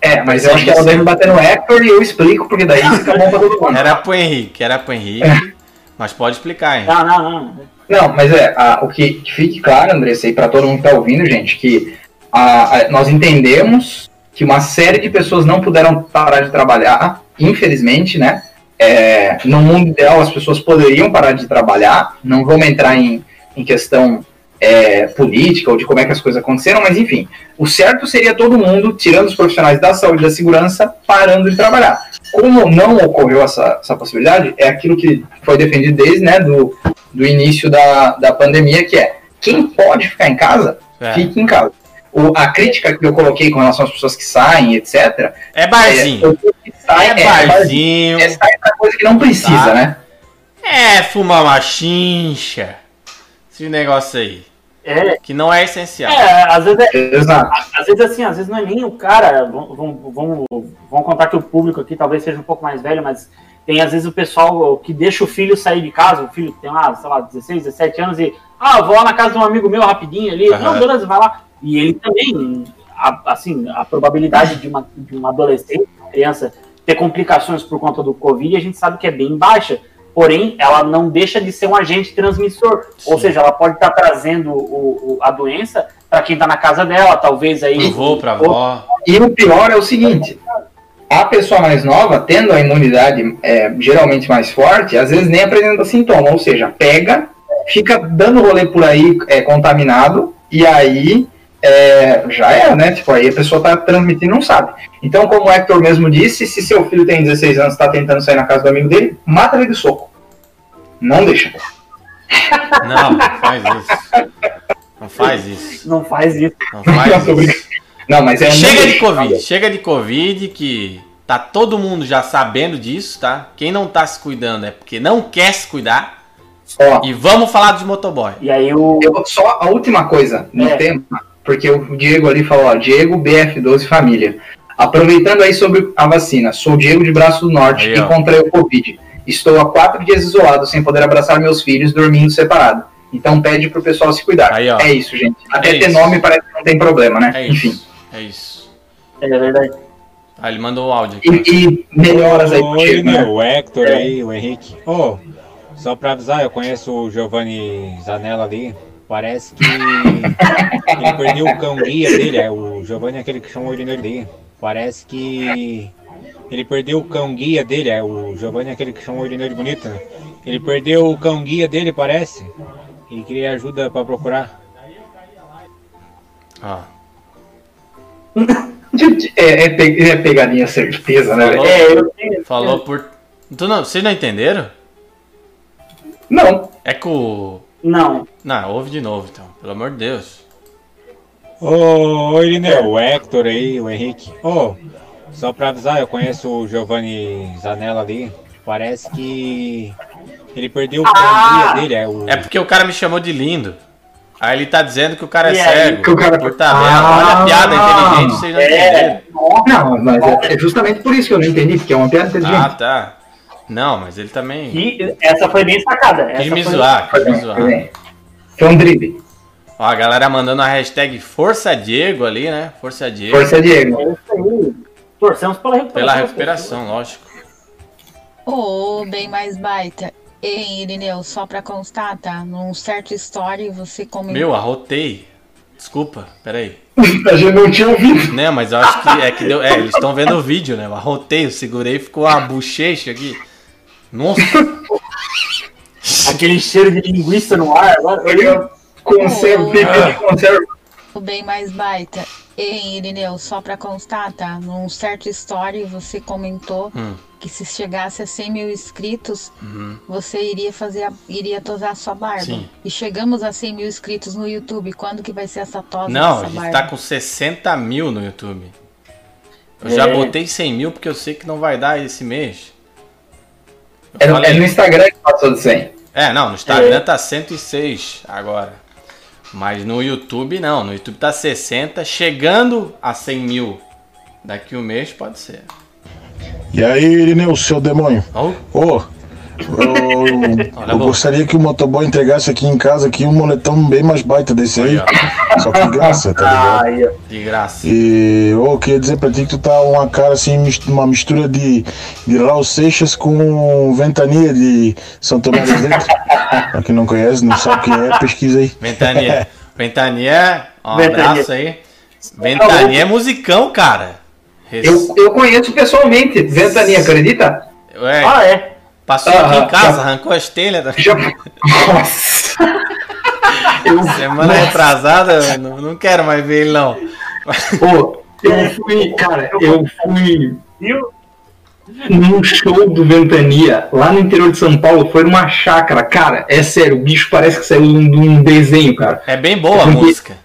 É, mas eu acho que ela deve bater no Hector e eu explico, porque daí fica bom pra todo mundo. Era pro Henrique, era pro Henrique. Mas pode explicar, hein? Não, não, não. Não, mas é, a- o que, que fique claro, Andressa, e para todo mundo que tá ouvindo, gente, que a- a- nós entendemos que uma série de pessoas não puderam parar de trabalhar, infelizmente, né? É, no mundo ideal, as pessoas poderiam parar de trabalhar, não vamos entrar em, em questão é, política ou de como é que as coisas aconteceram, mas enfim, o certo seria todo mundo, tirando os profissionais da saúde e da segurança, parando de trabalhar. Como não ocorreu essa, essa possibilidade, é aquilo que foi defendido desde né, do, do início da, da pandemia, que é quem pode ficar em casa, É. fique em casa. O, a crítica que eu coloquei com relação às pessoas que saem, etc. É barzinho. É, saem, É é, barzinho. É sair pra coisa que não precisa, Tá. né? É fumar uma chincha. Esse negócio aí. É. Que não é essencial. É, às vezes é. Às vezes assim, às vezes não é nem o cara. Vamos, vamos, vamos, contar que o público aqui talvez seja um pouco mais velho, mas tem às vezes o pessoal que deixa o filho sair de casa, o filho que tem lá, sei lá, 16, 17 anos e. Ah, vou lá na casa de um amigo meu rapidinho ali. Aham. Não, beleza, vai lá. E ele também, a- assim, a probabilidade de uma, de uma adolescente, uma criança, ter complicações por conta do Covid, a gente sabe que é bem baixa. Porém, ela não deixa de ser um agente transmissor. Ou seja, ela pode estar trazendo o, o- a doença para quem está na casa dela, talvez aí. Pro vô, pra avó. E o pior é o seguinte: a pessoa mais nova, tendo a imunidade é, geralmente mais forte, às vezes nem apresenta sintoma, ou seja, pega, fica dando rolê por aí é, contaminado, e aí é, já era, né? Tipo, aí a pessoa tá transmitindo e não sabe. Então, como o Hector mesmo disse, se seu filho tem 16 anos e está tentando sair na casa do amigo dele, mata ele de soco. Não deixa. Não, não faz isso. Não faz isso. Não faz isso. Não faz isso. Não, mas é Chega de. Covid. Chega de Covid que tá todo mundo já sabendo disso, tá? Quem não tá se cuidando é porque não quer se cuidar. Ó, E vamos falar dos motoboy. E aí o. Eu, só a última coisa no É. tema, porque o Diego ali falou, ó, Diego BF12 Família. Aproveitando aí sobre a vacina, sou o Diego de Braço do Norte Aí, e ó. encontrei o Covid. Estou há quatro dias isolado, sem poder abraçar meus filhos, dormindo separado. Então pede pro pessoal se cuidar. Aí. É isso, gente. Até É ter isso. nome parece que não tem problema, né? É Enfim. isso. É isso. É verdade. Ah, ele mandou o áudio aqui. E, e melhoras aí pro Oi, Diego, né? o Hector É. aí, o Henrique. Ô, só pra avisar, eu conheço o Giovanni Zanella ali. Parece que ele perdeu o cão guia dele. É, o Giovanni é aquele que chamou ele ali. Parece que ele perdeu o cão guia dele. É, o Giovanni é aquele que chamou ele de bonito, né? Ele perdeu o cão guia dele, parece. Ele queria ajuda pra procurar. Ó. É, é, pe- é pegadinha certeza, né? Falou, velho? falou por. Tu não, vocês não entenderam? Não. É que o. Não. Não, ouve de novo então, pelo amor de Deus. Ô, ô Irineu, o Hector aí, o Henrique. Ô, só pra avisar, eu conheço o Giovanni Zanella ali. Parece que ele perdeu o cão guia dele. É o... É porque o cara me chamou de lindo. Aí ele tá dizendo que o cara é E cego. que o cara- Por tabela. Olha a piada Ah, inteligente, vocês não é. entenderam. Não, mas é, é justamente por isso que eu não entendi, porque é uma piada inteligente. Ah, tá. Não, mas ele também. E essa foi bem sacada. Quis Essa me foi- zoar, quis me zoar. Foi um drible. Ó, a galera mandando a hashtag Força Diego ali, né? Força Diego. Força Diego. É isso aí. Torcemos pela recuperação. Pela recuperação, lógico. Ô, bem mais baita. Ei, Irineu, só pra constar, tá? Num certo story você comentou. Meu, arrotei. Desculpa, peraí. A gente não tinha ouvido. Né, mas eu acho que é que deu. É, eles estão vendo o vídeo, né? Eu arrotei, eu segurei e ficou a bochecha aqui. Nossa! Aquele cheiro de linguiça no ar agora. Conserva, Ô, pipi, conserva. O bem mais baita. Ei, Irineu, só pra constar, tá? Num certo story você comentou Hum. que se chegasse a 100 mil inscritos, Uhum. você iria fazer, a- iria tosar a sua barba. Sim. E chegamos a 100 mil inscritos no YouTube. Quando que vai ser essa tosa Não, a gente barba? tá com 60 mil no YouTube. Eu já É. botei 100 mil porque eu sei que não vai dar esse mês. É, é no Instagram que passou de 100. É, não, no Instagram É. tá 106 agora. Mas no YouTube não, no YouTube tá 60, chegando a 100 mil. Daqui um mês pode ser. E aí, Irineu, seu demônio? Ô, eu, eu gostaria que o motoboy entregasse aqui em casa aqui um moletom bem mais baita desse aí. Só que de graça, tá ligado? De graça. E eu queria dizer pra ti que tu tá uma cara assim, uma mistura de, de Raul Seixas com Ventania de São Tomé das Letras. Pra quem não conhece, não sabe quem é, pesquisa aí. Ventania. Ventania, um Ventania. abraço aí. Ventania é musicão, cara. Eu, eu conheço pessoalmente. Ventania, acredita? Ué, Ah, é? Passou aqui em casa, já- arrancou as telhas. Da... Nossa! Semana retrasada, eu não, não quero mais ver ele, não. Pô, eu fui, cara, eu fui num show do Ventania, lá no interior de São Paulo, foi numa chácara. Cara, é sério, o bicho parece que saiu de um- de desenho, cara. É bem boa a música.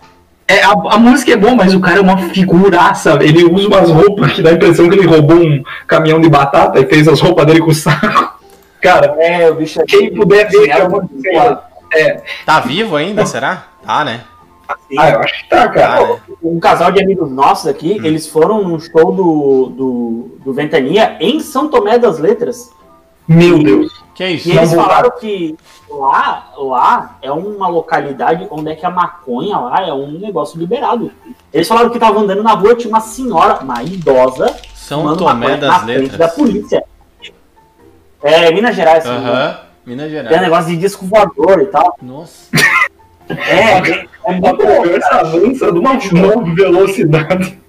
É, a, a música é boa, mas o cara é uma figuraça. Ele usa umas roupas que dá a impressão que ele roubou um caminhão de batata e fez as roupas dele com o saco. Cara, é, o bicho quem puder ver, é uma, sei lá, é, Tá vivo ainda, será? Tá, né? Ah, eu acho que tá, cara. né? Um casal de amigos nossos aqui, eles foram num show do, do, do Ventania em São Tomé das Letras. Meu Deus. Que isso? E eles falaram que lá, lá é uma localidade onde é que a maconha lá é um negócio liberado. Eles falaram que estavam andando na rua, tinha uma senhora, uma idosa, São Tomé das Letras. da polícia. É, Minas Gerais. Aham, Minas Tem um Gerais. negócio de disco voador e tal. Nossa. É, é muito A conversa avança de uma velocidade.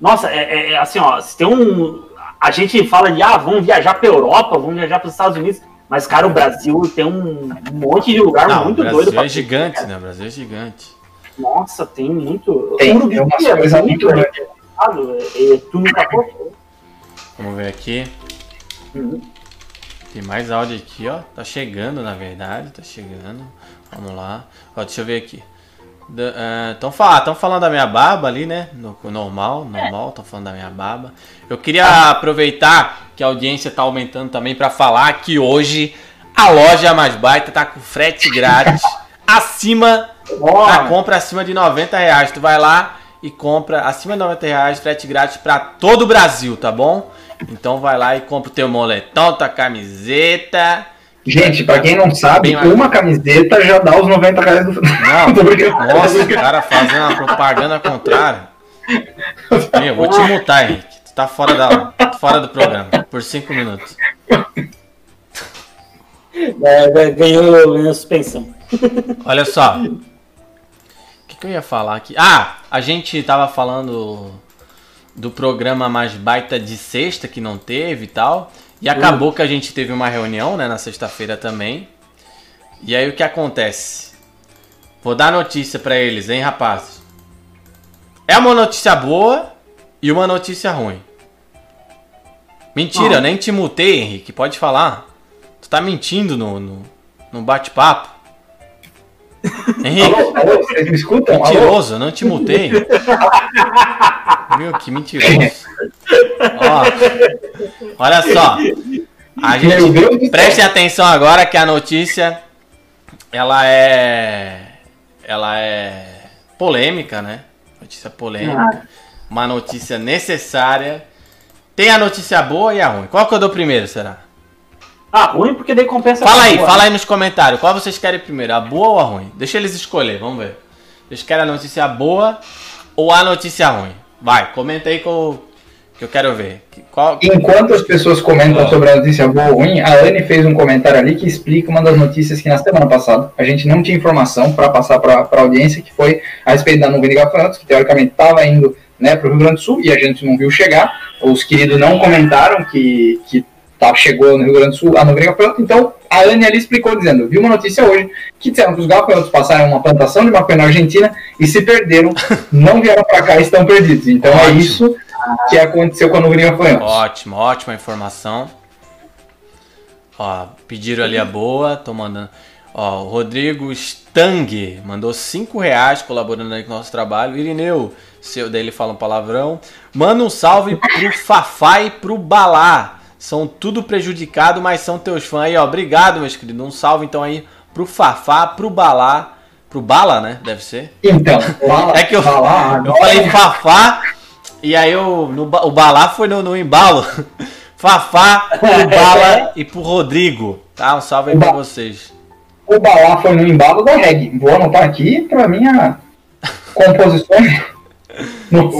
Nossa, é, é- é assim, ó, se tem um. A gente fala de, ah, vamos viajar pra Europa, vamos viajar para os Estados Unidos, mas, cara, o Brasil tem um monte de lugar Não, o muito Brasil doido. é gigante, né? O Brasil é gigante. Nossa, tem muito. Tem, Uruguai é uma coisa muito grande. é, é, tu nunca foi? Vamos ver aqui. Tem mais áudio aqui, ó. Tá chegando, na verdade. Tá chegando. Vamos lá. Ó, deixa eu ver aqui. Estão falando da minha barba ali, né? No, normal, normal, estão falando da minha barba. Eu queria aproveitar que a audiência tá aumentando também para falar que hoje a loja mais baita tá com frete grátis acima na compra acima de 90 reais. Tu vai lá e compra acima de 90 reais, frete grátis para todo o Brasil, tá bom? Então vai lá e compra o teu moletom, tua camiseta. Gente, pra quem não sabe, uma camiseta já dá os 90 reais do Não, nossa, o cara fazendo uma propaganda contrária. Meu, eu vou te multar, Henrique. Tu tá fora, da, fora do programa por 5 minutos. É, ganhou, ganhou suspensão. Olha só. O que, que eu ia falar aqui? Ah, a gente tava falando do programa mais baita de sexta que não teve e tal. E acabou que a gente teve uma reunião, né, na sexta-feira também. E aí o que acontece? Vou dar notícia pra eles, hein, rapazes. É uma notícia boa e uma notícia ruim. Mentira, eu nem te mutei, Henrique. Pode falar. Tu tá mentindo no, no, no bate-papo. Henrique. Alô, alô, vocês me escutam? Alô? Mentiroso, eu não te mutei. Meu, que mentiroso. Ó, olha só. A gente preste atenção agora que a notícia ela é ela é polêmica, né? Notícia polêmica. Uma notícia necessária. Tem a notícia boa e a ruim. Qual que eu dou primeiro, será? Ah, ruim porque daí compensa. Fala a aí, boa. fala aí nos comentários. Qual vocês querem primeiro, a boa ou a ruim? Deixa eles escolher, vamos ver. Vocês querem a notícia boa ou a notícia ruim? Vai, comenta aí que eu, que eu quero ver. Qual... Enquanto as pessoas comentam Ah. sobre a notícia boa ou ruim, a Anne fez um comentário ali que explica uma das notícias que na semana passada a gente não tinha informação para passar para a audiência, que foi a respeito da nuvem de gafanhotos, que teoricamente estava indo né, para o Rio Grande do Sul e a gente não viu chegar. Os queridos não comentaram que, que chegou no Rio Grande do Sul a nuvem de gafanhotos. Então a Anne ali explicou dizendo: viu uma notícia hoje que disseram que os gafanhotos passaram uma plantação de maconha na Argentina e se perderam, não vieram para cá e estão perdidos. Então é Ótimo. isso que aconteceu com a nuvem gafanhotos. Ótimo, ótima informação. Ó, pediram ali a boa, tô mandando. Ó, o Rodrigo Stang mandou 5 reais colaborando aí com o nosso trabalho. Irineu, seu daí ele fala um palavrão. Manda um salve pro Fafá e pro Balá. São tudo prejudicado, mas são teus fãs aí, ó. Obrigado, meus queridos. Um salve então aí pro Fafá, pro Balá. Pro Bala, né? Deve ser. Então, Bala- é que eu, Balá, eu falei Fafá e aí eu, no, o Balá foi no, no embalo. Fafá, pro Bala e pro Rodrigo. Tá? Um salve aí pra vocês. O Balá foi no embalo da reggae. Vou anotar aqui pra minha composição. no,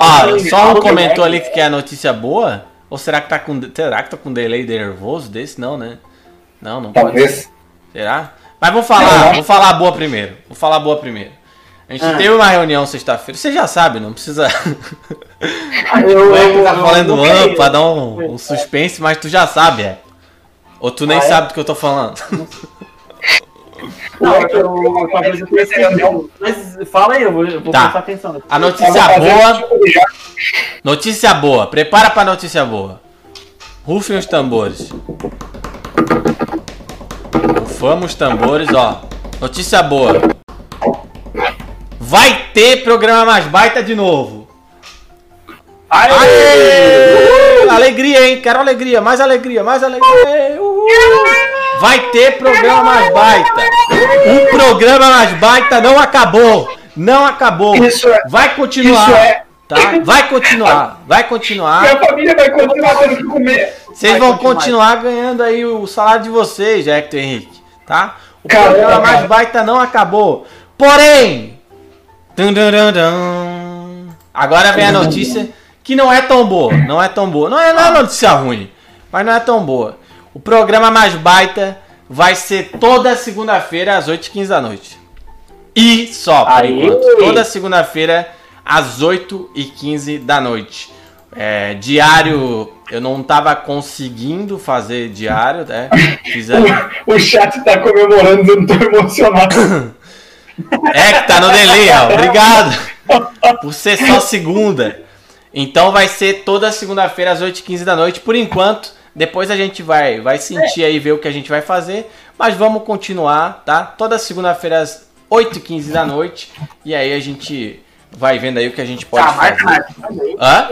Ah, só um comentou ali que quer notícia boa? Ou será que tá com, será que tá com delay nervoso desse? Não, né? Não, não pode Talvez. ser. Será? Mas vou falar, vou falar boa primeiro. Vou falar boa primeiro. A gente Ah. teve uma reunião sexta-feira. Você já sabe, não precisa. eu- é que tá eu- falando eu- um pra dar um, um suspense, mas tu já sabe, é. Ou tu nem Ah, é? sabe do que eu tô falando. Não, é que eu talvez eu tenha esquecido. Mas fala aí, eu vou, eu vou Tá. prestar atenção. A notícia boa. Notícia boa. Prepara pra notícia boa. Rufem os tambores. Rufamos os tambores, ó. Notícia boa. Vai ter programa mais baita de novo. Aê! Aê! Alegria, hein? Quero alegria, mais alegria, mais alegria. Uhul! Vai ter programa mais baita. O programa mais baita não acabou. Não acabou. Isso é- Vai continuar. isso é- Tá? Vai continuar. Vai continuar. Minha família vai continuar tendo que comer. Vocês vão continuar. ganhando aí o salário de vocês, Hector Henrique, tá? O Caramba, programa mais baita não acabou. Porém, agora vem a notícia que não é tão boa, não é tão boa. Não é, não é notícia ruim, mas não é tão boa. O programa mais baita vai ser toda segunda-feira às 8h15 da noite. E só, por Aê! enquanto. Toda segunda-feira às 8h15 da noite. É, diário, eu não tava conseguindo fazer diário, né? O, o chat tá comemorando, eu não tô emocionado. É que tá no delay, ó. Obrigado. Por ser só segunda. Então vai ser toda segunda-feira às 8h15 da noite. Por enquanto, depois a gente vai, vai sentir aí, ver o que a gente vai fazer. Mas vamos continuar, tá? Toda segunda-feira às 8h15 da noite. E aí a gente vai vendo aí o que a gente pode Já marca na fazer. agenda. Hã?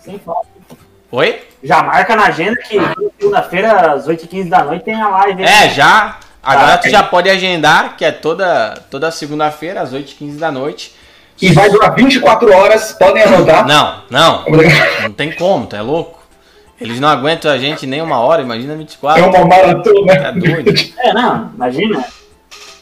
Sem falta. Oi? Já marca na agenda que segunda-feira, às 8h15 da noite, tem a live. aí. É, já. Agora Tá. tu já pode agendar, que é toda, toda segunda-feira, às 8h15 da noite. E vai durar 24 horas, podem anotar. Não, não. Não tem como, tu é louco. Eles não aguentam a gente nem uma hora, imagina 24. É uma maratona. É doido. É, não, imagina.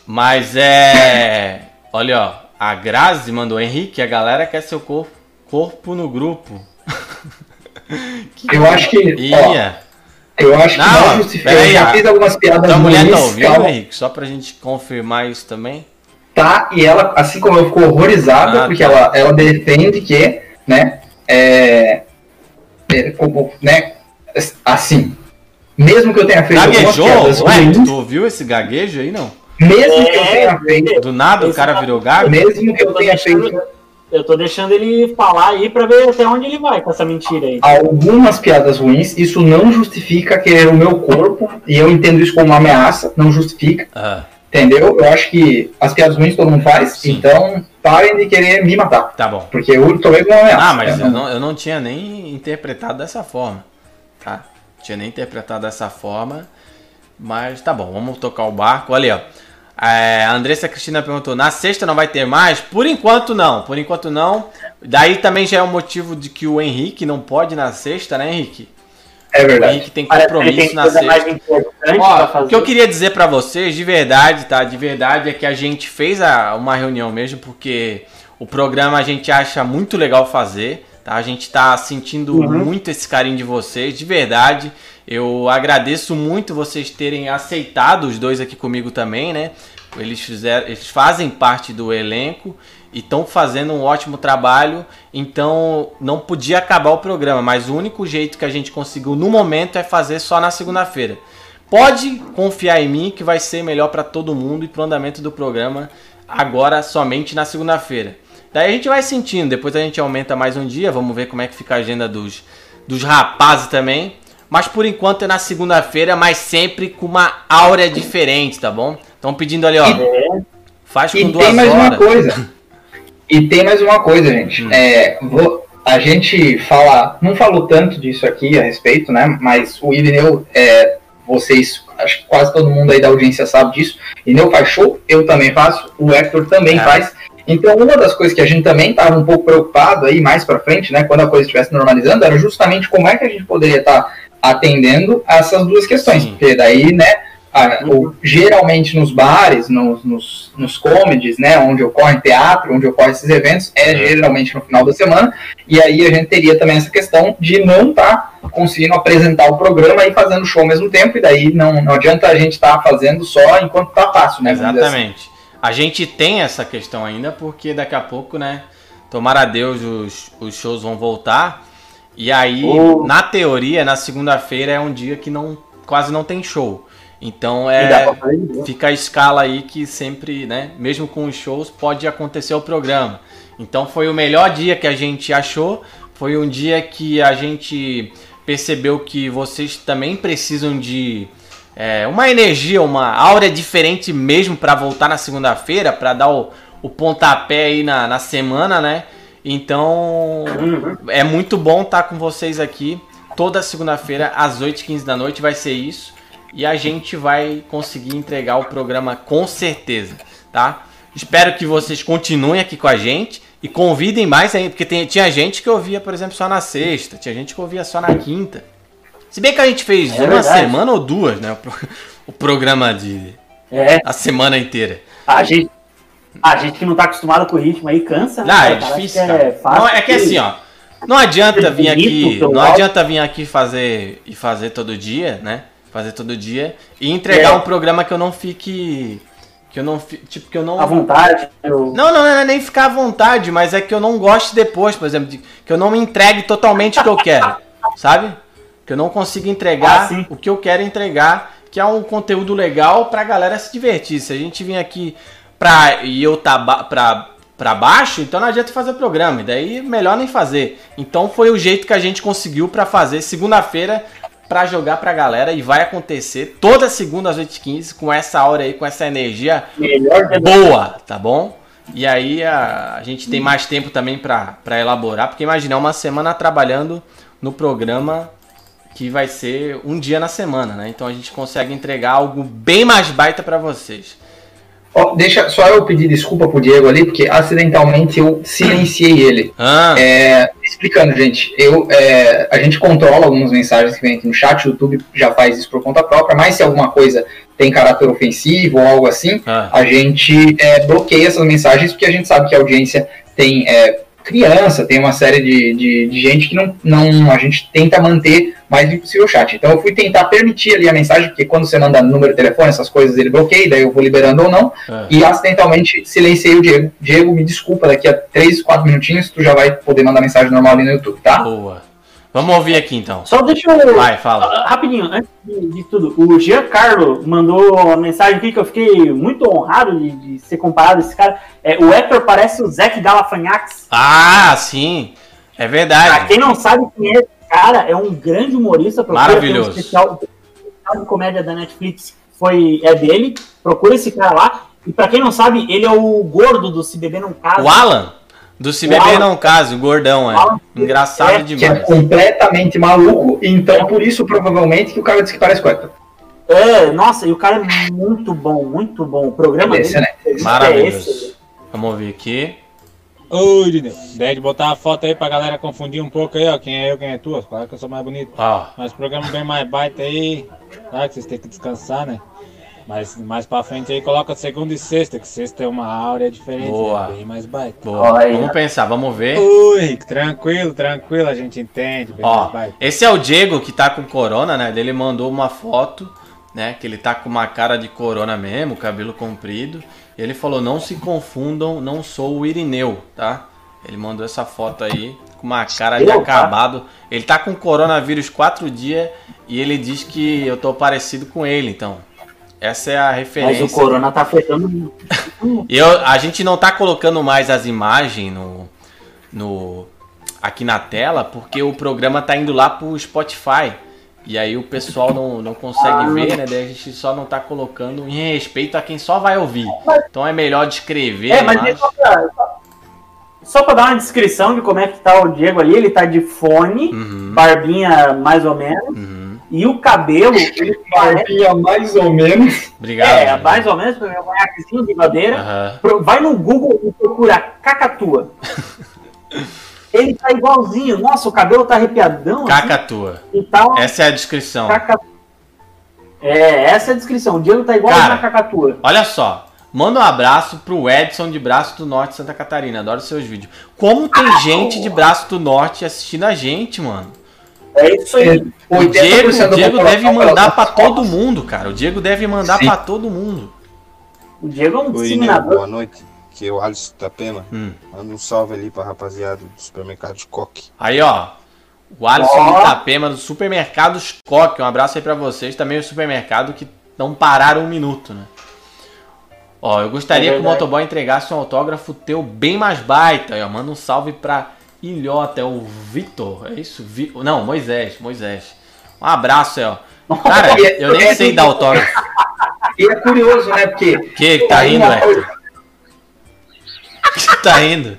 Mas é. Olha, ó. A Grazi mandou Henrique, a galera quer seu corpo, corpo no grupo. Eu acho que. ó, Ia. eu acho que Não, não justifica. Eu já a- fiz algumas piadas Tua mulher tá ouvindo, calma. Henrique? Só pra gente confirmar isso também. tá? E ela, assim como eu, ficou horrorizada, Ah, porque tá. ela, ela defende que, né, é, né, assim, mesmo que eu tenha feito algumas Gaguejou? piadas Ué, ruins, tu ouviu esse gaguejo aí, não? mesmo que eu É, tenha feito, Do nada o cara virou gago? mesmo que eu tenha feito Eu tô deixando ele falar aí pra ver até onde ele vai com essa mentira aí. algumas piadas ruins, isso não justifica querer o meu corpo, e eu entendo isso como uma ameaça, não justifica, Ah, entendeu? Eu acho que as piadas ruins todo mundo faz, então parem de querer me matar. tá bom. Porque eu tomei como uma ameaça. Ah, mas É, eu não, eu não tinha nem interpretado dessa forma, tá? Tinha nem interpretado dessa forma, mas tá bom, vamos tocar o barco. Olha aí, ó. É, a Andressa Cristina perguntou: na sexta não vai ter mais? Por enquanto não, por enquanto não. Daí também já é um motivo de que o Henrique não pode na sexta, né, Henrique? É O verdade. Henrique tem Parece que compromisso tem na sexta. Ó, fazer. o que eu queria dizer pra vocês, de verdade, tá? De verdade, é que a gente fez a- uma reunião mesmo, porque o programa a gente acha muito legal fazer, tá? A gente tá sentindo Uhum. muito esse carinho de vocês, de verdade. Eu agradeço muito vocês terem aceitado os dois aqui comigo também, né? Eles, fizeram, eles fazem parte do elenco e estão fazendo um ótimo trabalho. Então não podia acabar o programa, mas o único jeito que a gente conseguiu no momento é fazer só na segunda-feira. Pode confiar em mim que vai ser melhor para todo mundo e pro andamento do programa agora somente na segunda-feira. Daí a gente vai sentindo, depois a gente aumenta mais um dia, vamos ver como é que fica a agenda dos, dos rapazes também. Mas por enquanto é na segunda-feira, mas sempre com uma áurea diferente, tá bom? Estão pedindo ali, ó. Faz com E duas tem mais uma horas. coisa. E tem mais uma coisa, gente. É, vou- a gente fala, não falou tanto disso aqui a respeito, né? Mas o Irineu, é, vocês, acho que quase todo mundo aí da audiência sabe disso. Irineu faz show, eu também faço, o Hector também É. faz. Então, uma das coisas que a gente também estava um pouco preocupado aí mais para frente, né, quando a coisa estivesse normalizando, era justamente como é que a gente poderia estar atendendo a essas duas questões. Porque daí, né, a- o- geralmente nos bares, nos, nos, nos comedies, né, onde ocorre teatro, onde ocorrem esses eventos, é geralmente no final da semana, e aí a gente teria também essa questão de não estar conseguindo apresentar o programa e fazendo show ao mesmo tempo, e daí não, não adianta a gente estar fazendo só enquanto tá fácil, né? assim. Exatamente. A gente tem essa questão ainda, porque daqui a pouco, né? Tomara a Deus, os, os shows vão voltar. E aí, Oh. na teoria, na segunda-feira é um dia que não quase não tem show. Então é. Fica a escala aí que sempre, né? Mesmo com os shows, pode acontecer o programa. Então foi o melhor dia que a gente achou. Foi um dia que a gente percebeu que vocês também precisam de é, uma energia, uma aura diferente mesmo para voltar na segunda-feira, para dar o, o pontapé aí na, na semana, né? Então é muito bom estar com vocês aqui toda segunda-feira às 8h15 da noite, vai ser isso. E a gente vai conseguir entregar o programa com certeza, tá? Espero que vocês continuem aqui com a gente e convidem mais ainda, porque tem- tinha gente que ouvia, por exemplo, só na sexta, tinha gente que ouvia só na quinta. Se bem que a gente fez É uma verdade. semana ou duas, né? O, pro- o programa de. É. A semana inteira. A gente, a gente que não tá acostumado com o ritmo aí cansa. Não, né, é difícil. É, Não, é que assim, ó. Não adianta vir aqui. Não adianta vir aqui fazer e fazer todo dia, né? Fazer todo dia e entregar É. um programa que eu não fique. Que eu não Tipo, que eu não. À vontade. eu- Não, não, não é nem ficar à vontade, mas é que eu não gosto depois, por exemplo, de- que eu não me entregue totalmente o que eu quero, sabe? Que eu não consigo entregar Ah, o que eu quero entregar, que é um conteúdo legal pra galera se divertir. Se a gente vir aqui pra, e eu tá pra, pra baixo, então não adianta fazer programa, e daí melhor nem fazer. Então foi o jeito que a gente conseguiu pra fazer segunda-feira pra jogar pra galera e vai acontecer toda segunda às 8h15 com essa hora aí, com essa energia boa, tá bom? E aí a, a gente tem mais tempo também pra elaborar, porque imagina, é uma semana trabalhando no programa que vai ser um dia na semana, né? Então a gente consegue entregar algo bem mais baita pra vocês. Ó, deixa só eu pedir desculpa pro Diego ali, porque acidentalmente eu silenciei ele. Ah, É, explicando, gente, eu, é, a gente controla algumas mensagens que vem aqui no chat, o YouTube já faz isso por conta própria, mas se alguma coisa tem caráter ofensivo ou algo assim, ah. a gente é, bloqueia essas mensagens porque a gente sabe que a audiência tem é, criança, tem uma série de, de, de gente que não, não. A gente tenta manter mais limpo possível o chat. Então eu fui tentar permitir ali a mensagem, porque quando você manda número de telefone, essas coisas ele bloqueia, daí eu vou liberando ou não. É. E acidentalmente silenciei o Diego. Diego, me desculpa, daqui a 3, 4 minutinhos tu já vai poder mandar mensagem normal ali no YouTube, tá? Boa. Vamos ouvir aqui então. Só deixa eu. Vai, fala. Ah, Rapidinho, antes de, tudo, o Giancarlo mandou uma mensagem aqui que eu fiquei muito honrado de, de ser comparado a esse cara. É, o Hector parece o Zac Galafanhax. Ah, sim. É Pra verdade. quem não sabe quem é esse cara, é um grande humorista. Maravilhoso. Um especial, um especial de comédia da Netflix foi, é dele. Procura esse cara lá. E pra quem não sabe, ele é o gordo do Se Beber Não Casa. O Alan, do Se O Beber. Não Caso, o gordão, é. Engraçado É, Que é demais. completamente maluco, então por isso provavelmente que o cara disse que parece Hector. É, nossa, e o cara é muito bom, muito bom. O programa Esse, dele né? é esse. Maravilhoso. Vamos ouvir aqui. Ô, Irineu, ideia de botar a foto aí pra galera confundir um pouco aí, ó. Quem é eu, quem é tu. Claro que eu sou mais bonito. Ó. Mas o programa bem mais baita aí. Claro que vocês têm que descansar, né? Mas mais pra frente aí coloca segunda e sexta, que sexta é uma áurea diferente, Boa. né? bem mais baita. Boa. Vamos pensar, vamos ver. Ui, tranquilo, tranquilo, a gente entende. Ó, esse é o Diego que tá com corona, né? Ele mandou uma foto, né? Que ele tá com uma cara de corona mesmo, cabelo comprido. E ele falou: não se confundam, não sou o Irineu, tá? Ele mandou essa foto aí com uma cara de tá? acabado. Ele tá com coronavírus quatro dias e ele diz que eu tô parecido com ele, então. Essa é a referência. Mas o Corona tá afetando. Eu, a gente não tá colocando mais as imagens no, no aqui na tela porque o programa tá indo lá pro Spotify. E aí o pessoal não, não consegue ver, né? Daí a gente só não tá colocando em respeito a quem só vai ouvir. Então é melhor descrever. É, mas só pra, só pra dar uma descrição de como é que tá o Diego ali, ele tá de fone, Uhum. barbinha mais ou menos, e o cabelo, ele Barbinha mais ou menos. Obrigado. É, Diego. mais ou menos, meu conhaquezinho de madeira. Pro- Vai no Google e procura cacatua. ele tá igualzinho. Nossa, o cabelo tá arrepiadão. assim, Cacatua. e tá Essa é a descrição. caca- É, essa é a descrição. O Diego tá igual Cara, uma cacatua. Olha só. Manda um abraço pro Edson de Braço do Norte, Santa Catarina. Adoro seus vídeos. Como tem Ah, gente de Braço do Norte assistindo a gente, mano? É isso aí. O Diego, 80% o Diego deve mandar pelas pra todo mundo, cara. O Diego deve mandar pra todo mundo. O Diego é um disseminador. boa noite. Aqui é o Alisson Itapema. Hum. Manda um salve ali pra rapaziada do supermercado de Coque. Aí, ó. O Alisson de Itapema do Supermercado Coque. Um abraço aí pra vocês. Também o supermercado que não pararam um minuto, né? Ó, eu gostaria É que o motoboy entregasse um autógrafo teu bem mais baita. Aí, ó, manda um salve pra Ilhota, é o Vitor. É isso? Vi... Não, Moisés, Moisés. Um abraço aí, ó. Cara, eu nem sei dar autógrafo. E é curioso, né? Porque. Que que tá rindo, coisa- que tá rindo?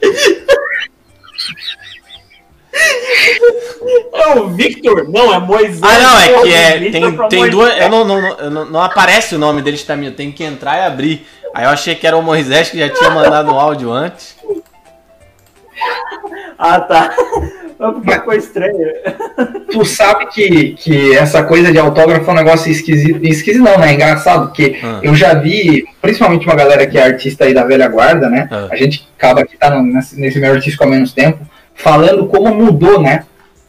É o Victor? Não, é Moisés. Ah, não, é que é. Victor Tem, tem duas. Eu não, não, não, não, aparece o nome deles também. Eu tenho que entrar e abrir. Aí eu achei que era o Moisés que já tinha mandado um áudio antes. Ah, tá. Mas porque ficou estranho. Tu sabe que, que essa coisa de autógrafo é um negócio esquisito. Esquisito não, né? É engraçado, porque Ah. eu já vi, principalmente uma galera que é artista aí da velha guarda, né? Ah. A gente acaba que tá no- nesse, nesse meio artístico há menos tempo, falando como mudou, né?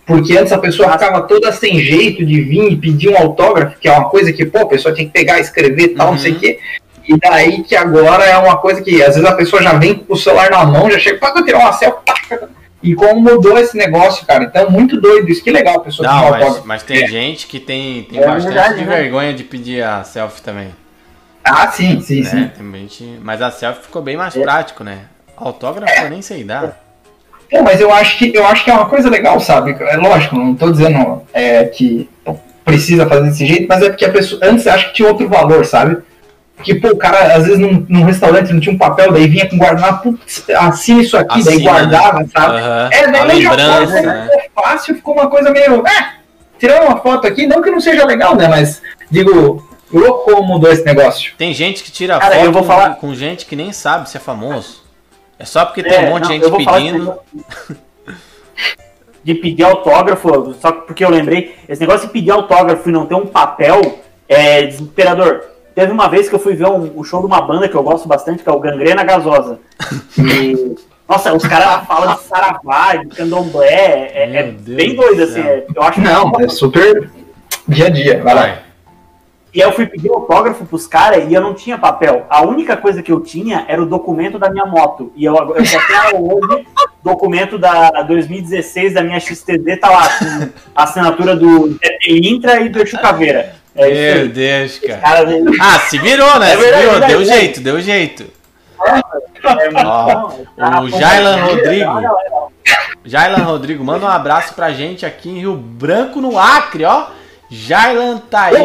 Porque antes a pessoa ficava toda sem jeito de vir e pedir um autógrafo, que é uma coisa que, pô, a pessoa tinha que pegar, escrever e tal, não sei o quê. E daí que agora é uma coisa que às vezes a pessoa já vem com o celular na mão, já chega, pode tirar uma selfie. E como mudou esse negócio, cara. Então, muito doido. Isso que legal, a pessoa Não, mas, mas tem gente que tem, tem É bastante verdade, de né? vergonha de pedir a selfie também. Ah, sim, sim, né? sim. Tem gente- Mas a selfie ficou bem mais prático, né? Autógrafo eu nem sei dar. Pô, mas eu acho que eu acho que é uma coisa legal, sabe? É lógico, não tô dizendo é, que precisa fazer desse jeito, mas é porque a pessoa antes acho que tinha outro valor, sabe? Porque, pô, o cara, às vezes, num, num restaurante não tinha um papel, daí vinha com guardanapo, putz, assina isso aqui, daí Assina, guardava, né? sabe? Aham. É, daí nem já foi, né? ficou fácil, ficou uma coisa meio. É, tirando uma foto aqui, não que não seja legal, né? Mas, digo, louco como mudou esse negócio. Tem gente que tira Cara, foto eu vou com, falar- com gente que nem sabe se é famoso. É só porque tem É, um monte de não, gente vou falar pedindo. De pedir autógrafo, só porque eu lembrei, esse negócio de pedir autógrafo e não ter um papel é desesperador. Teve uma vez que eu fui ver um, um show de uma banda que eu gosto bastante, que é o Gangrena Gasosa. E, nossa, os caras falam de saravá, de candomblé, é, é bem doido, assim. é- eu acho Não, é super dia a dia, vai lá. E aí eu fui pedir autógrafo pros caras e eu não tinha papel. A única coisa que eu tinha era o documento da minha moto. E eu, eu só tenho hoje documento da 2016 da minha XTD tá lá, com a assinatura do Intra e do Exu Caveira. É Meu. Deus, cara. Cara, né? Ah, se virou, né? É se verdade, virou, verdade, deu verdade. jeito, deu jeito. É Ó, o Jailan. Rodrigo. Jailan Rodrigo, manda um abraço pra gente aqui em Rio Branco, no Acre, ó. Jailan Thaís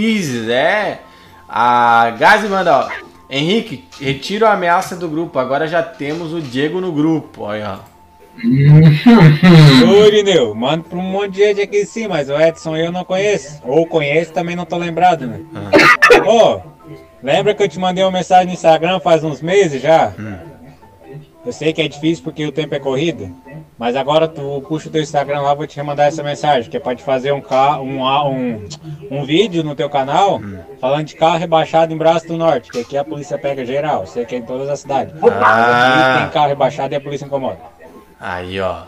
Isis, é. A Gazi manda, ó. Henrique, retira a ameaça do grupo. Agora já temos o Diego no grupo. Olha, ó. Ô, Irineu, manda pra um monte de gente aqui sim, mas o Edson eu não conheço. Ou conheço, também não tô lembrado, né? Ô, lembra que eu te mandei uma mensagem no Instagram faz uns meses já? Eu sei que é difícil porque o tempo é corrido, mas agora tu puxa o teu Instagram lá, vou te mandar essa mensagem, que é pra te fazer um, um, a- um, um vídeo no teu canal falando de carro rebaixado em Braço do Norte, que aqui a polícia pega geral, sei que é em todas as cidades. Ah. Aqui tem carro rebaixado e a polícia incomoda. Aí, ó.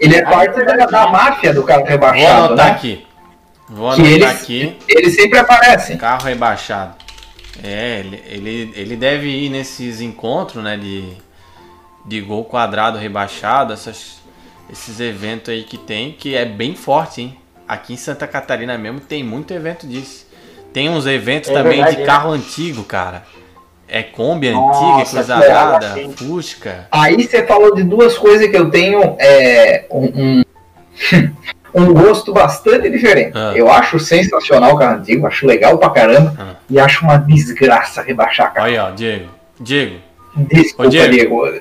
Ele é parte da, da máfia do carro Vou rebaixado, anotar né? aqui. Vou Que anotar eles- aqui. Eles sempre aparecem. Carro rebaixado. É, ele, ele, ele deve ir nesses encontros, né, de, de gol quadrado rebaixado, essas, esses eventos aí que tem, que é bem forte, hein? Aqui em Santa Catarina mesmo tem muito evento disso. Tem uns eventos É também verdade, de é. carro antigo, cara. É Kombi Nossa, antiga, coisa que arada, legal. Fusca. Aí você falou de duas coisas que eu tenho é, um, um, um gosto bastante diferente. Ah. Eu acho sensacional o carro antigo, acho legal pra caramba. E acho uma desgraça rebaixar carro. Aí, ó, Diego. Diego. Desculpa, Ô, Diego. Diego.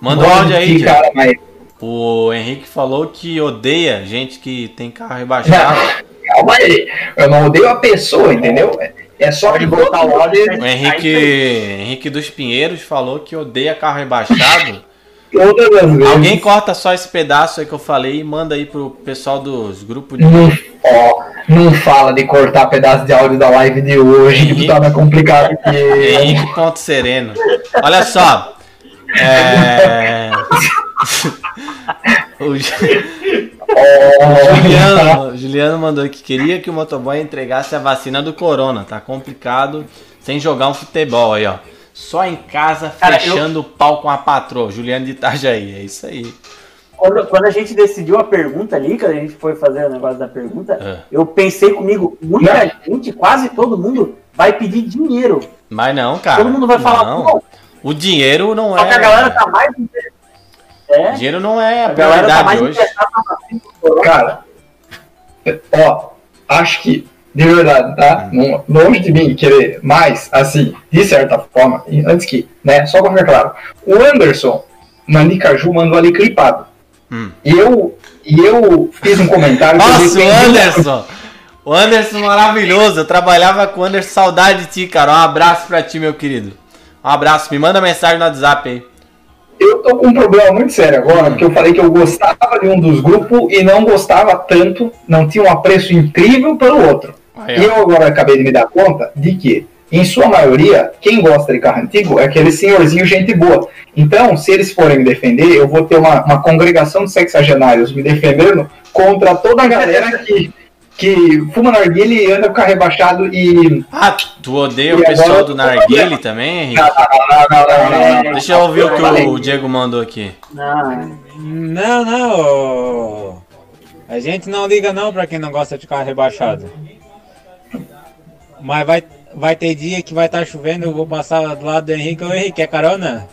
Manda um áudio aí, Diego. cara, mas- O Henrique falou que odeia gente que tem carro rebaixado. Calma aí. Eu não odeio a pessoa, entendeu? É- só que botar o áudio. O Henrique, Henrique dos Pinheiros falou que odeia carro vezes. Alguém corta só esse pedaço aí que eu falei e manda aí pro pessoal dos grupos de. Não, ó, não fala de cortar pedaço de áudio da live de hoje, que tá mais complicado que. Henrique Ponto Sereno. Olha só. É... o Juliano, o Juliano mandou que queria que o motoboy entregasse a vacina do corona. Tá complicado sem jogar um futebol aí, ó. Só em casa, Cara, eu- fechando o pau com a patroa. Juliano de Itajaí, é isso aí. Quando, quando a gente decidiu a pergunta ali, quando a gente foi fazer o negócio da pergunta, É. eu pensei comigo, muita gente, quase todo mundo, vai pedir dinheiro. Mas não, cara. Todo mundo vai falar, não. pô, O dinheiro não só é. que a galera tá mais. É, Dinheiro não é a a tá prioridade mais hoje. Cara, ó, acho que, de verdade, tá? Não- Longe de mim querer mais, assim, de certa forma, e antes que, né, só pra ficar claro, o Anderson, na Nicaju, mandou ali clipado. Hum. E eu, e eu fiz um comentário que eu Nossa, o Anderson! O Anderson maravilhoso. Eu trabalhava com o Anderson. Saudade de ti, cara. Um abraço pra ti, meu querido. Um abraço. Me manda mensagem no WhatsApp aí. Eu tô com um problema muito sério agora, porque eu falei que eu gostava de um dos grupos e não gostava tanto, não tinha um apreço incrível pelo outro. Aí, e ó. eu agora acabei de me dar conta de que, em sua maioria, quem gosta de carro antigo é aquele senhorzinho gente boa. Então, se eles forem me defender, eu vou ter uma, uma congregação de sexagenários me defendendo contra toda a galera que, que fuma narguilha e anda com carro rebaixado e... Ah, tu odeia E o pessoal agora do Narguile também, Henrique? Não, não, não, não, não, não. Deixa eu ouvir o que o Diego mandou aqui. Não, Não, não. A gente não liga não pra quem não gosta de carro rebaixado. Mas vai, vai ter dia que vai estar chovendo, eu vou passar do lado do Henrique. Ô Henrique, é carona?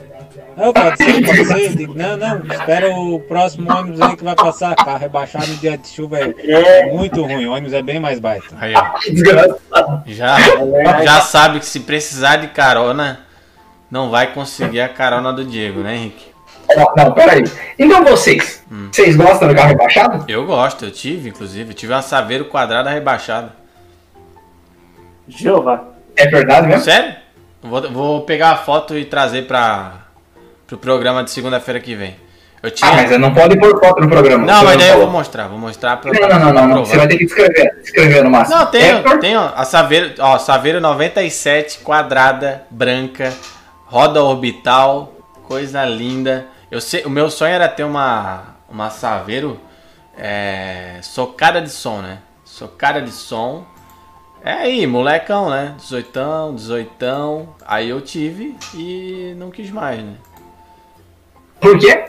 Não, pode ser, pode ser. Digo, não, não, espera o próximo ônibus aí que vai passar. Carro rebaixado no dia de chuva é muito ruim. O ônibus é bem mais baita. Aí, ó. Já, já sabe que se precisar de carona, não vai conseguir a carona do Diego, né, Henrique? Ó, Não, peraí. Então vocês, vocês gostam do carro rebaixado? Eu gosto, eu tive, inclusive. Eu tive uma Saveiro quadrada rebaixada. Jeová. É verdade mesmo? Sério? Vou, vou pegar a foto e trazer para pro programa de segunda-feira que vem. Eu tinha... Ah, mas eu não pode pôr foto no programa. Não, mas daí eu vou mostrar, vou mostrar pra Não, não, não, não. Você vai ter que descrever, descrever no máximo. Não, tem, tem ó, a Saveiro, ó, Saveiro 97 quadrada, branca, roda orbital, coisa linda. Eu sei, o meu sonho era ter uma uma Saveiro é, socada de som, né? Socada de som. É aí, molecão, né? 18, 18. Aí eu tive e não quis mais, né? Por quê?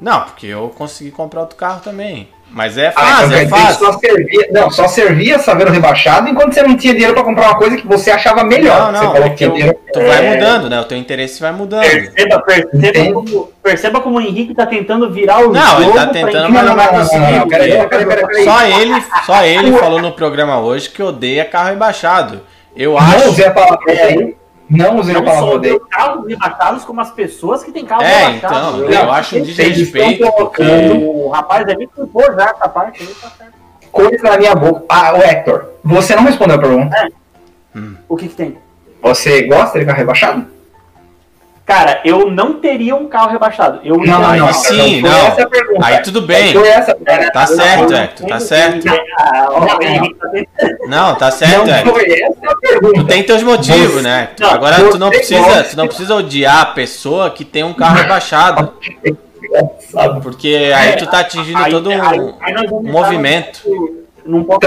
Não, porque eu consegui comprar outro carro também. Mas é Ah, fácil, então é fácil. Só servia, não, só servia saber o rebaixado enquanto você não tinha dinheiro pra comprar uma coisa que você achava melhor. Não, você não, falou é que dinheiro. tu vai mudando, né? O teu interesse vai mudando. Perceba, perceba, como, perceba como o Henrique tá tentando virar o Não, jogo. ele tá tentando, mas não vai conseguir. não. Só ele, só ele falou no programa hoje que odeia carro rebaixado. Eu Não acho. usei a palavra odeio. Não usei a Não palavra só odeio. os carros rebaixados, como as pessoas que têm carros É, rebaixados. então, eu acho um desrespeito. colocando O rapaz ali culpou já essa parte aí, tá certo. coisa na minha boca. Ah, o Hector, você não respondeu a pergunta. O que que tem? Você gosta de carro rebaixado? Cara, eu não teria um carro rebaixado. Eu Não, não, Aí não, sim, foi não. essa a pergunta. Aí tudo bem. Tá certo, Hector, tá certo. Tá Não, tá certo, Não Hector. Tu tem teus motivos, Você- né? Não, Agora tu não precisa, tu não precisa odiar a pessoa que tem um carro rebaixado. Porque aí tu tá atingindo Aí- todo aí- um, um movimento. num ponto.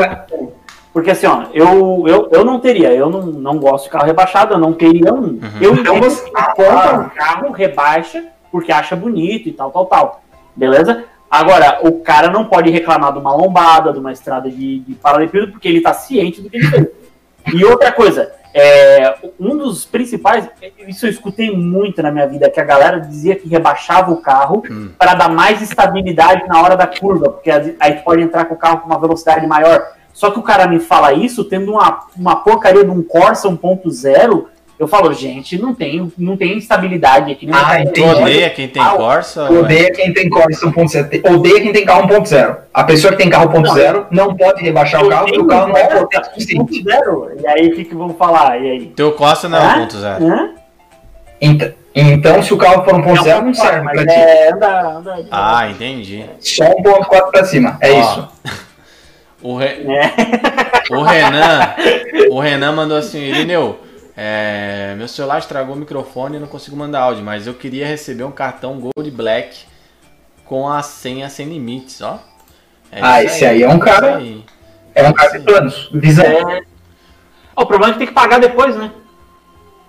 Porque assim, ó, eu, eu, eu não teria, eu não, não gosto de carro rebaixado, eu não teria um. Uhum. Eu Então entendo você- compra um carro, rebaixa, porque acha bonito e tal, tal, tal. Beleza? Agora, o cara não pode reclamar de uma lombada, de uma estrada de, de paralelepípedo, porque ele tá ciente do que ele fez. E outra coisa, é, um dos principais, isso eu escutei muito na minha vida, que a galera dizia que rebaixava o carro para dar mais estabilidade na hora da curva, porque aí tu pode entrar com o carro com uma velocidade maior. Só que o cara me fala isso tendo uma, uma porcaria de um Corsa 1.0. Eu falo, gente, não tem, não tem estabilidade aqui. Ah, Tu odeia quem tem Corsa? ué? Odeia quem tem Corsa 1.7. Odeia quem tem carro 1.0. A pessoa que tem carro 1.0 não pode rebaixar o carro porque o carro não é Corsa potente o suficiente. 1.0. E aí, o que, que vão falar? E aí? Teu Corsa não é Hã? 1.0. Hã? Então, então, se o carro for 1.0, não serve mas pra ti. é, anda, anda, Ah, entendi. Só 1.4 pra cima. É Ó, isso. O, Re- É. o Renan, o Renan mandou assim, Irineu, é, meu celular estragou o microfone e não consigo mandar áudio, mas eu queria receber um cartão Gold Black com a senha sem limites, ó. É Ah, esse aí é um cara- aí. É um cara de planos. Visão. É. O problema é que tem que pagar depois, né?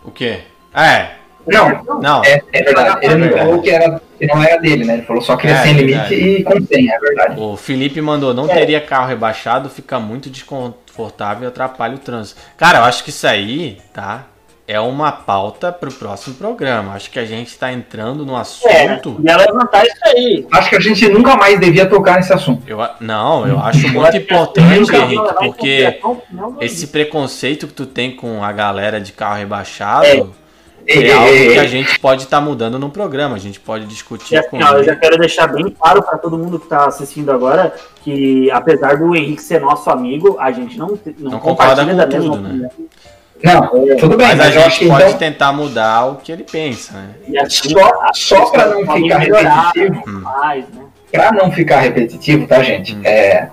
O quê? É. Não, Não. É, é verdade. Ele não falou que era, que não era dele, né? Ele falou só que ele é É, sem verdade. limite e com senha, é verdade. O Felipe mandou, não teria carro rebaixado, fica muito desconfortável e atrapalha o trânsito. Cara, eu acho que isso aí, tá? É uma pauta pro próximo programa. Acho que a gente tá entrando no assunto. Ia levantar isso aí. Acho que a gente nunca mais devia tocar nesse assunto. Eu, não, eu acho muito importante, Henrique, porque esse preconceito que tu tem com a galera de carro rebaixado É. é, Ei, algo ei, ei, que a gente pode estar mudando no programa. A gente pode discutir assim, com ó, eu ele. já quero deixar bem claro para todo mundo que está assistindo agora que, apesar do Henrique ser nosso amigo, a gente não, não, Não concorda compartilha com da mesma tudo, né? Não, tudo bem, Mas mas, a gente acho que pode então, tentar mudar o que ele pensa, né? E assim, só, só as pra pessoas não ficar repetitivo, mais, né? pra não ficar repetitivo, tá, gente? Hum. É,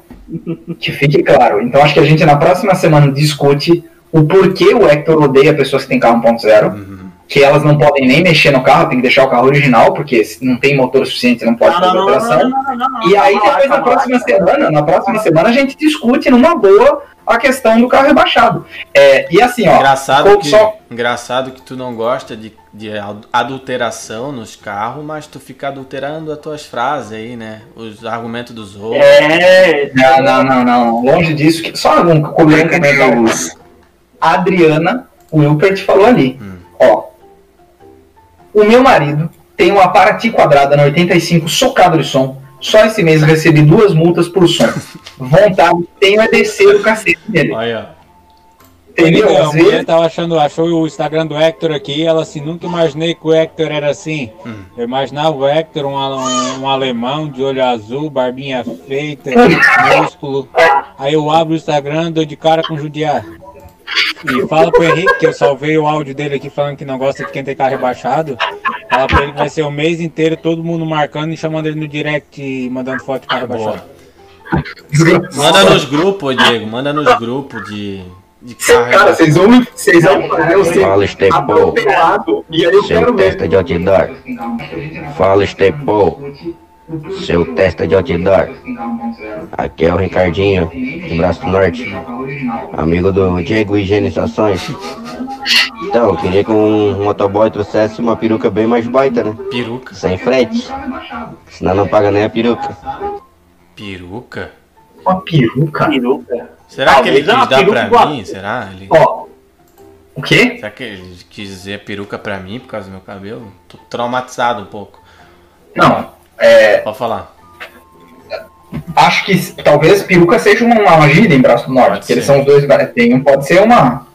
que fique claro. Então acho que a gente na próxima semana discute o porquê o Hector odeia pessoas que têm carro 1.0. Uhum. Que elas não podem nem mexer no carro, tem que deixar o carro original, porque se não tem motor suficiente, não pode fazer não, não, operação. não, não, não, não, E aí, depois, na próxima semana, na próxima semana, a gente discute numa boa a questão do carro rebaixado. É, e assim, ó. Engraçado que, só- engraçado que tu não gosta de, de ad- adulteração nos carros, mas tu fica adulterando as tuas frases aí, né? Os argumentos dos outros. É, Não, não, não, não. Longe disso. que- Só um comentário. A Adriana Wilpert falou ali. Hum. Ó. O meu marido tem uma Paraty quadrada na 85 socado de som. Só esse mês eu recebi duas multas por som. Vontade tenho é descer o cacete dele. Olha, Entendeu? Às A mulher tava achando, achou o Instagram do Hector aqui, ela assim, nunca imaginei que o Hector era assim. Eu imaginava o Hector um, um, um alemão de olho azul, barbinha feita, músculo. Aí eu abro o Instagram, dou de cara com judiar. E fala pro Henrique, que eu salvei o áudio dele aqui falando que não gosta de quem tem carro rebaixado. Fala pra ele que vai ser o mês inteiro todo mundo marcando e chamando ele no direct e mandando foto de carro rebaixado. manda nos grupos, Diego, manda nos grupos de, de carro. cara, vocês vão me. Vocês vão fazer Fala, Estepô. E aí eu Seu quero ver. testa de outdoor. Fala, Estepô. Seu testa de outdoor. Aqui é o Ricardinho, de Braço do Norte, amigo do Diego Higienizações. Então, eu queria que um motoboy trouxesse uma peruca bem mais baita, né? Peruca? Sem frete. Senão não paga nem a peruca. Peruca? Uma peruca? Peruca. Será que ele é quis dar peruca pra igual- mim? Será? Ele... Ó, o quê? Será que ele quis dizer peruca pra mim por causa do meu cabelo? Tô traumatizado um pouco. Não, é. Pode falar. Acho que talvez peruca seja uma, uma gíria em Braço do Norte, que eles são os dois. Tem um, pode ser uma.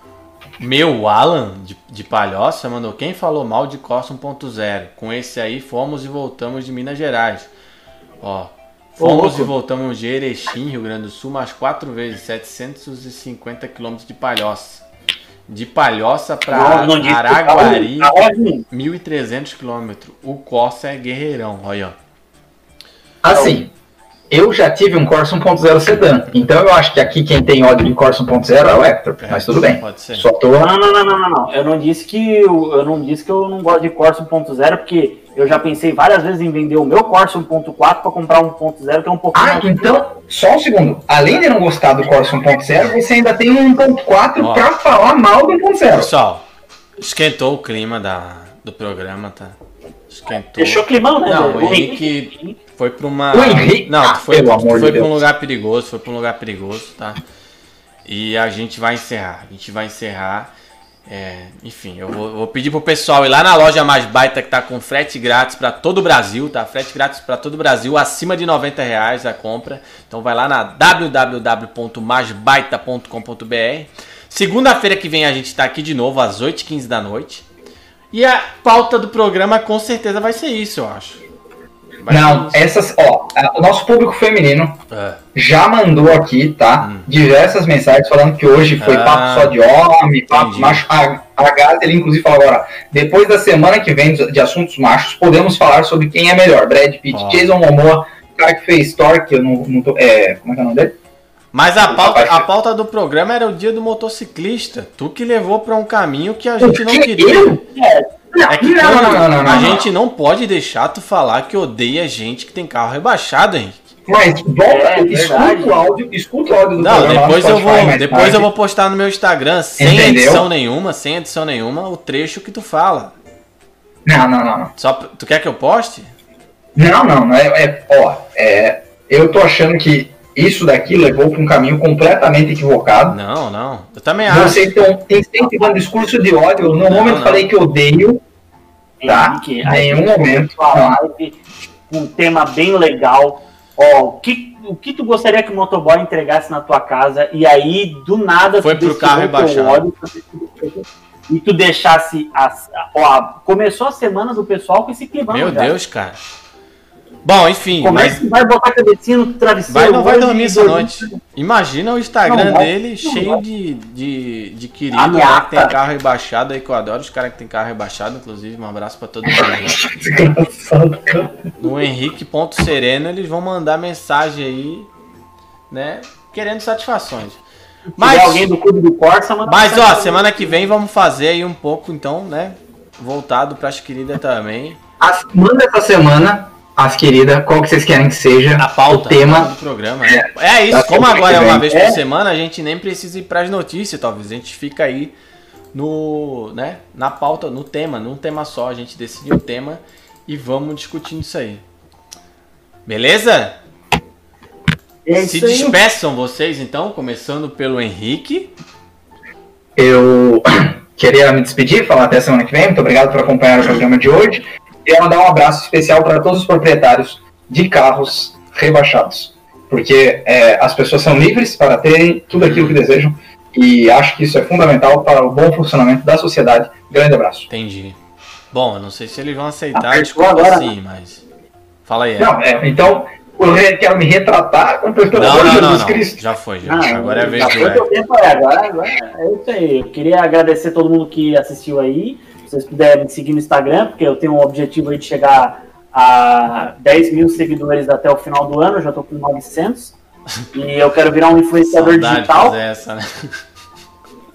Meu Alan, de, de Palhoça, mandou quem falou mal de Corsa 1.0. Com esse aí fomos e voltamos de Minas Gerais. Ó, fomos louco. e voltamos de Erechim, Rio Grande do Sul, mais quatro vezes, 750 quilômetros de Palhoça. De Palhoça que Araguari, tá ruim. 1.300 quilômetros. O Corsa é guerreirão, olha. Assim, eu já tive um Corsa 1.0 sedã, então eu acho que aqui quem tem ódio de Corsa 1.0 é o Hector, mas tudo bem. Pode ser. Só tô. Não, não, não, não, não, não. Eu não disse que eu, eu não disse que eu não gosto de Corsa 1.0, porque eu já pensei várias vezes em vender o meu Corsa 1.4 para comprar um 1.0 que é um pouquinho Ah, então, só um segundo. Além de não gostar do Corsa 1.0, você ainda tem um 1.4 Ó. pra falar mal do 1.0. Pessoal, esquentou o clima da, do programa, tá? Esquentou. Deixou climão, né, Não, o Henrique foi pra uma. O Henrique? Não, Ah, tu foi, pelo tu amor foi de pra um lugar perigoso, foi pra um lugar perigoso, tá? E a gente vai encerrar. A gente vai encerrar. É, enfim, eu vou, vou pedir pro pessoal ir lá na loja mais baita que tá com frete grátis pra todo o Brasil, tá? Frete grátis pra todo o Brasil, acima de 90 reais a compra. Então vai lá na www.maisbaita.com.br. Segunda-feira que vem a gente tá aqui de novo às 8h15 da noite. E a pauta do programa com certeza vai ser isso, eu acho. Vai Não, essas, ó, o nosso público feminino É. já mandou aqui, tá? Diversas mensagens falando que hoje foi Hum. Ah, papo só de homem, papo entendi. macho. A, a Gaza, ele inclusive falou agora, depois da semana que vem de de assuntos machos, podemos falar sobre quem é melhor, Brad Pitt, Ó. Jason Momoa, o cara que fez Thor, que eu não, não tô, é, como é que é o nome dele? Mas a pauta, rapaz a pauta do programa era o dia do motociclista. Tu que levou pra um caminho que a gente não queria. É que Não, não, não, não, a gente não pode deixar tu falar que odeia gente que tem carro rebaixado, Henrique. Mas volta, É, escuta verdade. o áudio, escuta o áudio do Não, depois eu vou, depois tarde. eu vou postar no meu Instagram sem Entendeu? edição nenhuma, sem edição nenhuma, o trecho que tu fala. Não, não, não, não. Só tu quer que eu poste? Não, não, não é, é- ó, é, eu tô achando que isso daqui levou para um caminho completamente equivocado. Não, não. Eu também acho. Você então incentivando discurso de ódio. Eu, no Não, momento não. falei que odeio, tá? Em nenhum momento. uma live com um tema bem legal. Ó, o que, o que tu gostaria que o motoboy entregasse na tua casa e aí, do nada, Foi tu pro carro rebaixado. ódio e tu deixasse. A, ó, começou a semana do pessoal com esse climão. Meu já. Deus, cara. Bom, enfim, Como é mas que vai botar a cabecinha no travesseiro? vai não vai dormir essa noite. Imagina o Instagram Não vai, dele não cheio de, de, de querido lá que tem carro rebaixado aí, que eu adoro os caras que tem carro rebaixado, inclusive. Um abraço pra todo mundo. No Henrique.sereno eles vão mandar mensagem aí, né? Querendo satisfações. Se Mas, alguém do clube do Corsa, manda mas ó, semana que vem vamos fazer aí um pouco, então, né? Voltado pras queridas também. As- manda essa semana, as queridas, qual que vocês querem que seja A pauta o tema. do programa. né? É, isso, da como agora é uma vez É. por semana, a gente nem precisa ir pras notícias, talvez. A gente fica aí no, né, na pauta, no tema, num tema só. A gente decide o tema e vamos discutindo isso aí. Beleza? É Se isso aí. despeçam vocês então, começando pelo Henrique. Eu queria me despedir, falar até semana que vem. Muito obrigado por acompanhar o programa de hoje. Queria mandar um abraço especial para todos os proprietários de carros rebaixados. Porque é, as pessoas são livres para terem tudo aquilo que desejam. E acho que isso é fundamental para o bom funcionamento da sociedade. Grande abraço. Entendi. Bom, eu não sei se eles vão aceitar, desculpa agora, sim, mas. Fala aí. Não, é, então, eu re- quero me retratar com o pelo não, não, não, Jesus não. Cristo. Já foi, já. Ah, agora é a vez já do tempo, é, agora, agora é isso aí. Eu queria agradecer todo mundo que assistiu aí. Se vocês puderem me seguir no Instagram, porque eu tenho um objetivo aí de chegar a 10 mil seguidores até o final do ano. Já tô com 900. E eu quero virar um influenciador digital. fazer essa, né?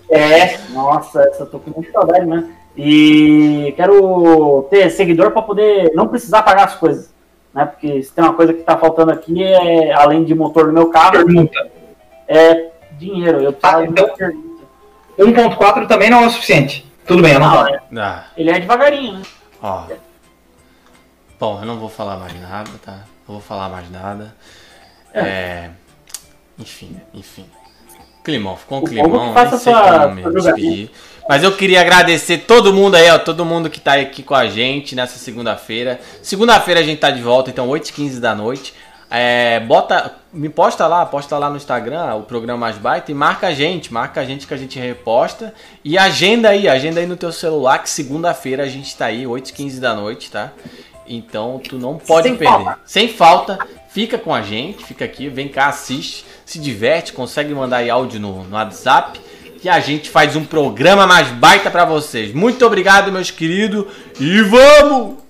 É, nossa, essa eu tô com muita saudade, né? E quero ter seguidor para poder não precisar pagar as coisas. né? Porque se tem uma coisa que tá faltando aqui, é, além de motor no meu carro, Pergunta. é dinheiro. Eu Ah, preciso então- 1.4 também não é o suficiente. Tudo bem, eu não falo. é. Ah, Ele é devagarinho, né? ó. Bom, eu não vou falar mais nada, tá? Não vou falar mais nada. É. Enfim, enfim. Climão, ficou um O climão, nem faça sei sua- como me despedir. Mas eu queria agradecer todo mundo aí, ó, todo mundo que tá aqui com a gente nessa segunda-feira. Segunda-feira a gente tá de volta, então 8h15 da noite. É, bota, me posta lá, posta lá no Instagram o programa Mais Baita e marca a gente, marca a gente que a gente reposta. E agenda aí, agenda aí no teu celular que segunda-feira a gente tá aí, 8h15 da noite, tá? Então tu não pode Sem perder. falta. Sem falta, fica com a gente, fica aqui, vem cá, assiste, se diverte, consegue mandar aí áudio no, no WhatsApp. Que a gente faz um programa mais baita pra vocês. Muito obrigado, meus queridos. E vamos!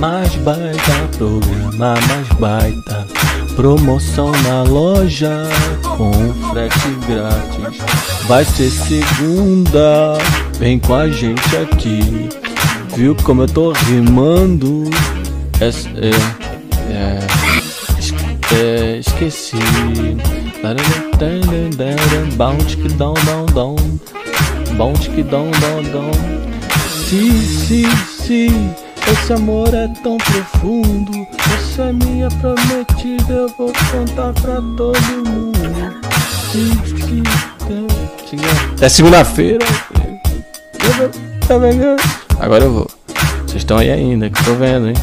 Mais baita, programa mais baita. Promoção na loja com frete grátis. Vai ser segunda, vem com a gente aqui. Viu como eu tô rimando? É, é, é, es- é, esqueci. Bounce que dão, dão, dão. Bounce que dão, dão, dão. Se, se, se, esse amor é tão profundo. Você é minha prometida, eu vou contar pra todo mundo. Se, se, se. É segunda-feira. Tá vendo? Agora eu vou. Vocês estão aí ainda, que tô vendo, hein?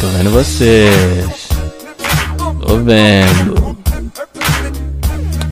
Tô vendo vocês. Tô vendo.